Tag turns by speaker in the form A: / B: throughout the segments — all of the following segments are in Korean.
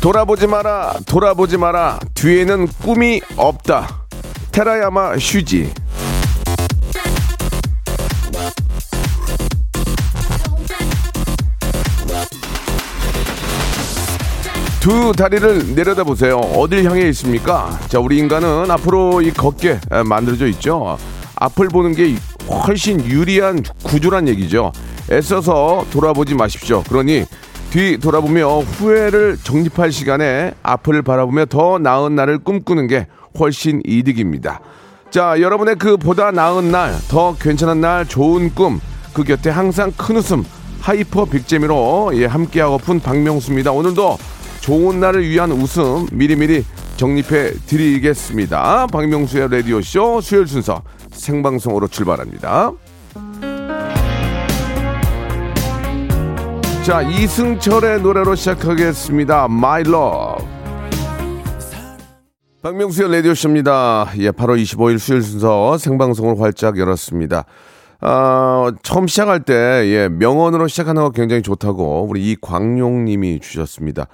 A: 돌아보지 마라, 돌아보지 마라. 뒤에는 꿈이 없다. 테라야마 슈지. 두 다리를 내려다 보세요. 어딜 향해 있습니까? 자, 우리 인간은 앞으로 이 걷게 에, 만들어져 있죠. 앞을 보는 게 훨씬 유리한 구조란 얘기죠. 애써서 돌아보지 마십시오. 그러니 뒤 돌아보며 후회를 정립할 시간에 앞을 바라보며 더 나은 날을 꿈꾸는 게 훨씬 이득입니다. 자, 여러분의 그 보다 나은 날, 더 괜찮은 날, 좋은 꿈, 그 곁에 항상 큰 웃음, 하이퍼 빅재미로 예, 함께하고픈 박명수입니다. 오늘도 좋은 날을 위한 웃음 미리미리 적립해 드리겠습니다. 박명수의 라디오쇼 수요일 순서 생방송으로 출발합니다. 자, 이승철의 노래로 시작하겠습니다. My Love. 박명수의 라디오쇼입니다. 예, 8월 25일 수요일 순서 생방송을 활짝 열었습니다. 아, 처음 시작할 때, 예, 명언으로 시작하는 거 굉장히 좋다고 우리 이광용 님이 주셨습니다.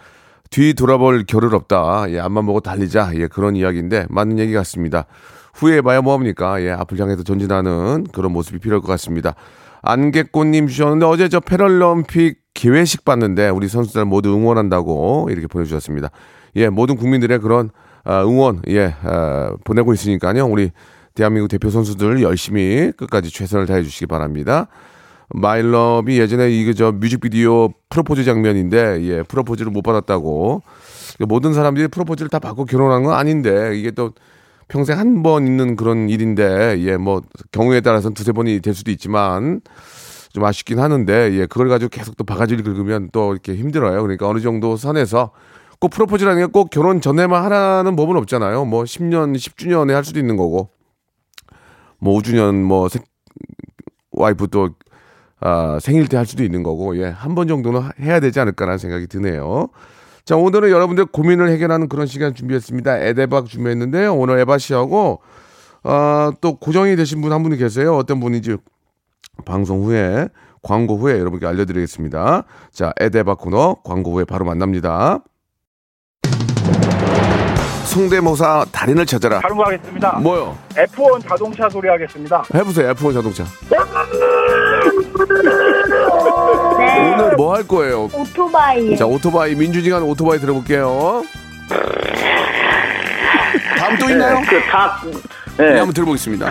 A: 뒤 돌아볼 겨를 없다. 예, 앞만 보고 달리자. 예, 그런 이야기인데, 맞는 얘기 같습니다. 후회해봐야 뭐합니까? 예, 앞을 향해서 전진하는 그런 모습이 필요할 것 같습니다. 안개꽃님 주셨는데, 어제 저 패럴럼픽 기회식 봤는데, 우리 선수들 모두 응원한다고 이렇게 보내주셨습니다. 예, 모든 국민들의 그런 아, 응원, 예, 아, 보내고 있으니까요. 우리 대한민국 대표 선수들 열심히 끝까지 최선을 다해 주시기 바랍니다. 마일럽이 예전에 이거 저 뮤직비디오 프로포즈 장면인데 예 프로포즈를 못 받았다고 모든 사람들이 프로포즈를 다 받고 결혼한 건 아닌데 이게 또 평생 한 번 있는 그런 일인데 예 뭐 경우에 따라서는 두세 번이 될 수도 있지만 좀 아쉽긴 하는데 예 그걸 가지고 계속 또 바가지를 긁으면 또 이렇게 힘들어요 그러니까 어느 정도 선에서 꼭 프로포즈라는 게 꼭 결혼 전에만 하라는 법은 없잖아요 뭐 10년 10주년에 할 수도 있는 거고 뭐 5주년 뭐 생, 와이프 또 아, 생일 때 할 수도 있는 거고, 예, 한 번 정도는 해야 되지 않을까라는 생각이 드네요. 자, 오늘은 여러분들 고민을 해결하는 그런 시간 준비했습니다. 에데박 준비했는데요. 오늘 에바 씨하고, 아, 또 고정이 되신 분 한 분이 계세요. 어떤 분인지 방송 후에, 광고 후에 여러분께 알려드리겠습니다. 자, 에데박 코너 광고 후에 바로 만납니다. 성대모사 달인을 찾아라.
B: 다른 거 하겠습니다.
A: 뭐요?
B: F1 자동차 소리 하겠습니다.
A: 해보세요, F1 자동차.
C: 네.
A: 오늘 뭐 할 거예요?
C: 오토바이.
A: 자, 오토바이, 민준이가 하는 오토바이 들어볼게요. 다음 또 있나요?
B: 그 닭.
A: 네,
B: 네.
A: 한번 들어보겠습니다.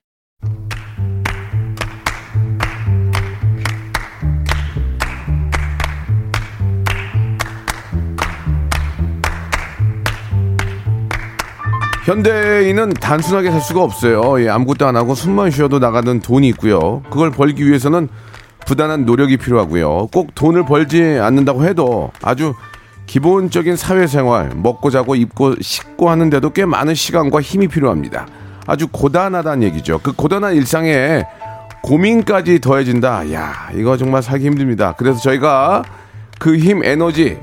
A: 현대인은 단순하게 살 수가 없어요. 예, 아무것도 안 하고 숨만 쉬어도 나가는 돈이 있고요. 그걸 벌기 위해서는 부단한 노력이 필요하고요. 꼭 돈을 벌지 않는다고 해도 아주 기본적인 사회생활, 먹고 자고 입고 씻고 하는데도 꽤 많은 시간과 힘이 필요합니다. 아주 고단하다는 얘기죠. 그 고단한 일상에 고민까지 더해진다. 야, 이거 정말 살기 힘듭니다. 그래서 저희가 그 힘 에너지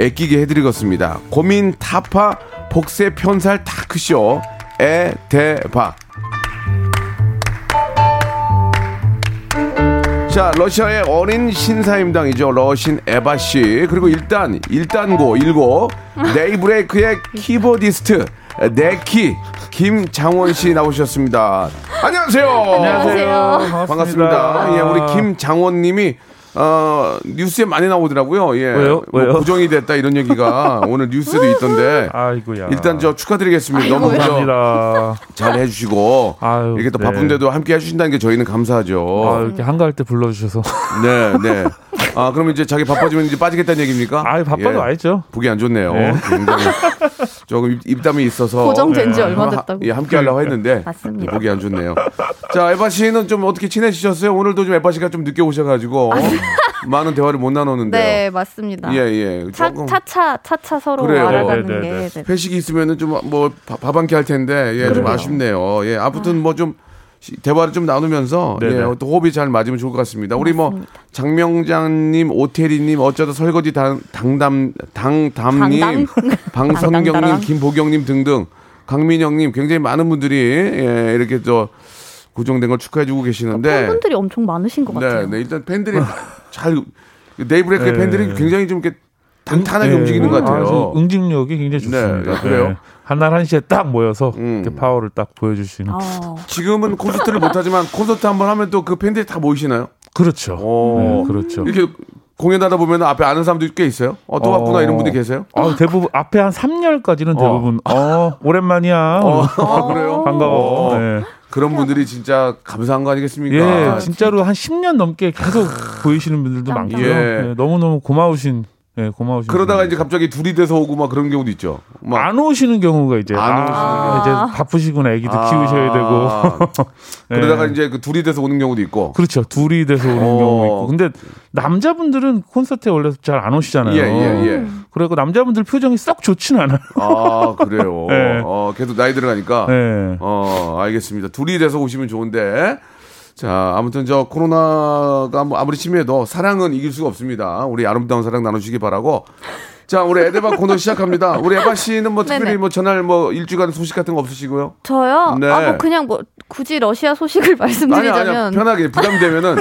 A: 애끼게 해드리겠습니다. 고민 타파 복세 편살 타크쇼 에 대박. 자, 러시아의 어린 신사임당이죠. 러신 에바 씨. 그리고 일단 일단고 일고 네이브레이크의 키보디스트 네키 김장원 씨 나오셨습니다. 안녕하세요.
D: 안녕하세요.
A: 반갑습니다. 예, 우리 김장원 님이 어, 뉴스에 많이 나오더라고요. 예.
D: 왜요?
A: 뭐
D: 왜요?
A: 부정이 됐다 이런 얘기가 오늘 뉴스에도 있던데.
D: 아이고야.
A: 일단 저 축하드리겠습니다. 너무 저
D: 감사합니다.
A: 잘 해주시고
D: 아유,
A: 이렇게 또
D: 네.
A: 바쁜데도 함께 해주신다는 게 저희는 감사하죠.
D: 아, 이렇게 한가할 때 불러주셔서.
A: 네, 네. 아, 그러면 이제 자기 바빠지면 이제 빠지겠다는 얘기입니까?
D: 아, 바빠도
A: 예.
D: 와야죠.
A: 보기 안 좋네요.
D: 네.
A: 굉장히 조금 입- 입담이 있어서
C: 고정된 지
A: 예,
C: 얼마
A: 하-
C: 됐다고.
A: 예, 함께 하려고 했는데
C: 맞습니다.
A: 보기 안 좋네요. 자, 에바 씨는 좀 어떻게 친해지셨어요? 오늘도 좀 에바 씨가 좀 늦게 오셔가지고 많은 대화를 못 나눴는데요.
C: 네, 맞습니다.
A: 예, 예.
C: 차,
A: 조금
C: 차차 차차 서로
A: 그래요.
C: 알아가는
D: 네, 네,
C: 게
D: 네.
C: 네.
A: 회식이 있으면은 좀 뭐 밥 한 끼 할 텐데 예, 좀
C: 그러게요.
A: 아쉽네요. 예, 아무튼 뭐좀 대화를 좀 나누면서
D: 네네.
A: 예, 또 호흡이 잘 맞으면 좋을 것 같습니다. 우리 뭐 장명장님, 오태리님, 어쩌다 설거지 당, 당담 당담님,
C: 당담? 당당다랑.
A: 김보경님 등등 강민영님 굉장히 많은 분들이 예, 이렇게 저 고정된 걸 축하해주고 계시는데
C: 팬분들이 엄청 많으신 것
A: 네,
C: 같아요.
A: 네, 일단 팬들이 잘 네이브레이크의
D: 네.
A: 팬들이 굉장히 좀 이렇게 탄탄하게
D: 네.
A: 움직이는 것 같아요.
D: 아주 응집력이 굉장히 좋습니다.
A: 네, 그래요?
D: 한날 한시에 딱 모여서
A: 음.
D: 파워를 딱 보여주시는.
C: 어.
A: 지금은 콘서트를 못하지만 콘서트 한번 하면 또 그 팬들이 다 모이시나요?
D: 그렇죠.
A: 오.
D: 네, 그렇죠.
A: 이렇게 공연하다 보면 앞에 아는 사람들이 꽤 있어요? 어, 또
D: 어.
A: 왔구나 이런 분들이 계세요?
D: 아, 대부분 앞에 한 3년까지는 대부분 어, 오랜만이야.
A: 어, 그래요?
D: 반가워.
A: 어.
D: 네.
A: 그런 분들이 진짜 감사한 거 아니겠습니까?
D: 예, 진짜로 한 10년 넘게 계속 보이시는 분들도 많고요.
A: 예.
D: 예, 너무너무 고마우신, 예, 고마우신.
A: 그러다가. 이제 갑자기 둘이 돼서 오고 막 그런 경우도 있죠. 막
D: 안 오시는 경우가 이제
A: 안
D: 아,
A: 오시는
D: 이제 바쁘시구나 애기도
A: 아,
D: 키우셔야 되고
A: 그러다가
D: 예.
A: 이제 그 둘이 돼서 오는 경우도 있고.
D: 그렇죠 둘이 돼서 오는
A: 어.
D: 경우 있고 근데 남자분들은 콘서트에 원래 잘 안 오시잖아요.
A: 예, 예, 예.
D: 그리고 남자분들 표정이 썩 좋진 않아요.
A: 아, 그래요.
D: 예.
A: 어, 계속 나이 들어가니까.
D: 예.
A: 어, 알겠습니다. 둘이 돼서 오시면 좋은데. 자, 아무튼 저 코로나가 뭐 아무리 심해도 사랑은 이길 수가 없습니다. 우리 아름다운 사랑 나누시기 바라고. 자, 우리 에데바 코너 시작합니다. 우리 에바 씨는 뭐 특별히
C: 네네.
A: 뭐 전할 뭐 일주간 소식 같은 거 없으시고요?
C: 저요?
A: 네.
C: 아, 뭐 그냥 뭐 굳이 러시아 소식을
A: 아니,
C: 말씀드리자면
A: 아니, 편하게 부담되면은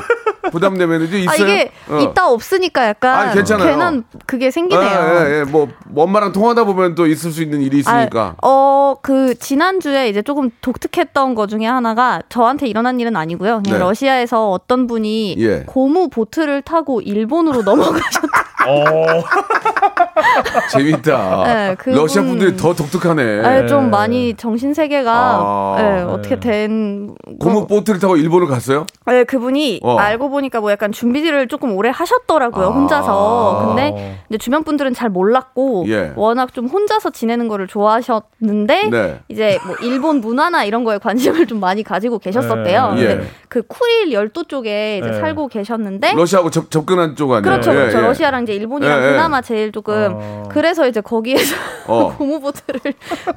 A: 부담되면 이제 있어요.
C: 아 이게
A: 어.
C: 있다 없으니까 약간
A: 아니, 괜찮아요.
C: 괜한 그게 생기네요.
A: 예, 예, 예. 뭐 엄마랑 통하다 보면 또 있을 수 있는 일이 있으니까.
C: 아, 어, 그, 지난주에 이제 조금 독특했던 것 중에 하나가 저한테 일어난 일은 아니고요. 그냥
A: 네.
C: 러시아에서 어떤 분이
A: 예.
C: 고무 보트를 타고 일본으로 넘어가셨다.
A: 재밌다.
C: 네, 그분-
A: 러시아 분들이 더 독특하네.
C: 아, 좀 많이 정신 세계가
A: 아,
C: 네, 어떻게 된.
A: 고무
C: 거-
A: 보트를 타고 일본을 갔어요?
C: 네, 그분이
A: 어.
C: 알고 보니까 뭐 약간 준비를 조금 오래 하셨더라고요,
A: 아.
C: 혼자서. 근데 이제 주변 분들은 잘 몰랐고,
A: 예.
C: 워낙 좀 혼자서 지내는 거를 좋아하셨는데,
A: 네.
C: 이제 뭐 일본 문화나 이런 거에 관심을 좀 많이 가지고 계셨었대요.
D: 예.
C: 근데 그 쿠릴 열도 쪽에 이제
D: 예.
C: 살고 계셨는데,
A: 러시아하고 접, 접근한 쪽 아니에요?
C: 그렇죠,
A: 예,
C: 그렇죠.
A: 예.
C: 러시아랑 이제 일본이랑
A: 예, 예.
C: 그나마 제일 조금
D: 어.
C: 그래서 이제 거기에서
A: 어.
C: 고무보트를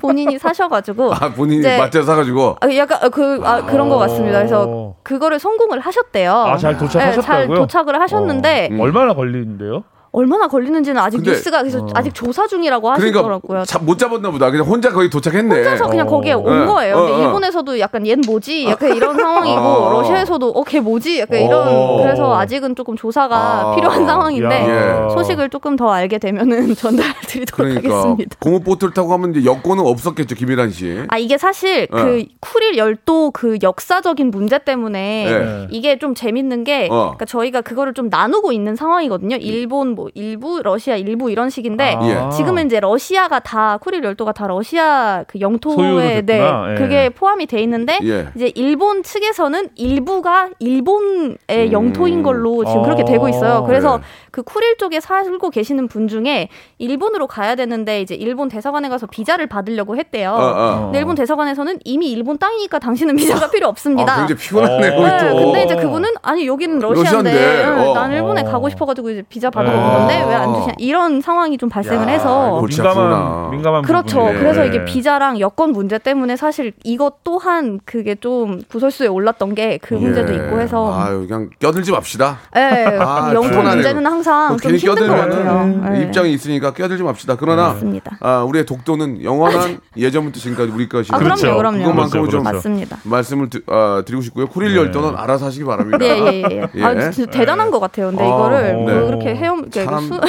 C: 본인이 사셔가지고
A: 아, 본인이
C: 이제-
A: 마트에 사가지고.
C: 아, 약간 어, 그 아, 그런 것 같습니다. 그래서
D: 어.
C: 그거를 성공을 하셨대요.
D: 아, 잘
C: 네,
D: 도착하셨다고요?
C: 잘 도착을 하셨는데
A: 음.
D: 얼마나 걸리는데요?
C: 얼마나 걸리는지는 아직
A: 근데-
C: 뉴스가 그래서 아직 조사 중이라고 하시더라고요.
A: 그러니까 자- 못 잡았나 보다. 그냥 혼자 거의 도착했네.
C: 혼자서 그냥 거기에 온
A: 어.
C: 거예요.
A: 어, 어.
C: 일본에서도 약간 얘는 뭐지? 약간 이런 상황이고
A: 어.
C: 러시아에서도 어걔 뭐지? 약간 이런
A: 어.
C: 그래서 아직은 조금 조사가
A: 아.
C: 필요한 상황인데
D: 야.
C: 소식을 조금 더 알게 되면은 전달드리도록
A: 그러니까
C: 하겠습니다.
A: 고무 보트를 타고 가면 이제 여권은 없었겠죠, 김일환 씨.
C: 아 이게 사실
A: 어.
C: 그 쿠릴 열도 그 역사적인 문제 때문에
A: 네.
C: 이게 좀 재밌는 게
A: 어.
C: 그러니까 저희가 그거를 좀 나누고 있는 상황이거든요. 일본 뭐 일부, 러시아 일부 이런 식인데
A: 예.
C: 지금은 이제 러시아가 다 쿠릴 열도가 다 러시아 그 영토에 네.
D: 예.
C: 그게 포함이 돼 있는데
A: 예.
C: 이제 일본 측에서는 일부가 일본의 영토인 걸로 지금 그렇게 되고 있어요.
D: 어,
C: 그래서
A: 네.
C: 그 쿠릴 쪽에 살고 계시는 분 중에 일본으로 가야 되는데 이제 일본 대사관에 가서 비자를 받으려고 했대요.
A: 어, 어.
C: 근데 일본 대사관에서는 이미 일본 땅이니까 당신은 비자가 필요 없습니다.
A: 아, 굉장히 피곤하네,
D: 어.
A: 거기
C: 네,
A: 또.
C: 근데 이제 그분은 아니 여기는 러시아인데
A: 러시아인데,
C: 응,
A: 어.
C: 나는 일본에
D: 어.
C: 가고 싶어가지고 이제 비자 받아서
D: 네.
C: 건데 왜 안 주시냐 이런 상황이 좀 발생을
A: 야,
C: 해서
D: 민감한. 민감한
C: 그렇죠.
D: 부분이네.
C: 그래서
D: 예.
C: 이게 비자랑 여권 문제 때문에 사실 이것 또한 그게 좀 구설수에 올랐던 게 그 문제도
A: 예.
C: 있고 해서
A: 아유, 그냥 껴들지 맙시다.
C: 예,
A: 아,
C: 영통
A: 피곤하네요.
C: 문제는 항상
A: 뭐
C: 좀 힘든 것 같아요. 예.
A: 입장이 있으니까 껴들지 맙시다. 그러나
C: 맞습니다.
A: 아, 우리의 독도는 영원한 예전부터 지금까지 우리 것이
C: 아,
D: 그렇죠.
C: 그럼요, 그럼요.
A: 그것만큼은 좀
D: 그렇죠.
C: 맞습니다.
A: 말씀을 드, 아, 드리고 싶고요. 쿠릴 열도는 알아서 하시기 바랍니다.
C: 네, 예, 예.
A: 예.
C: 아, 진짜 대단한 것 같아요. 근데
A: 아,
C: 이거를
A: 네.
C: 뭐 이렇게 헤엄, 이렇게
A: 참
C: 수,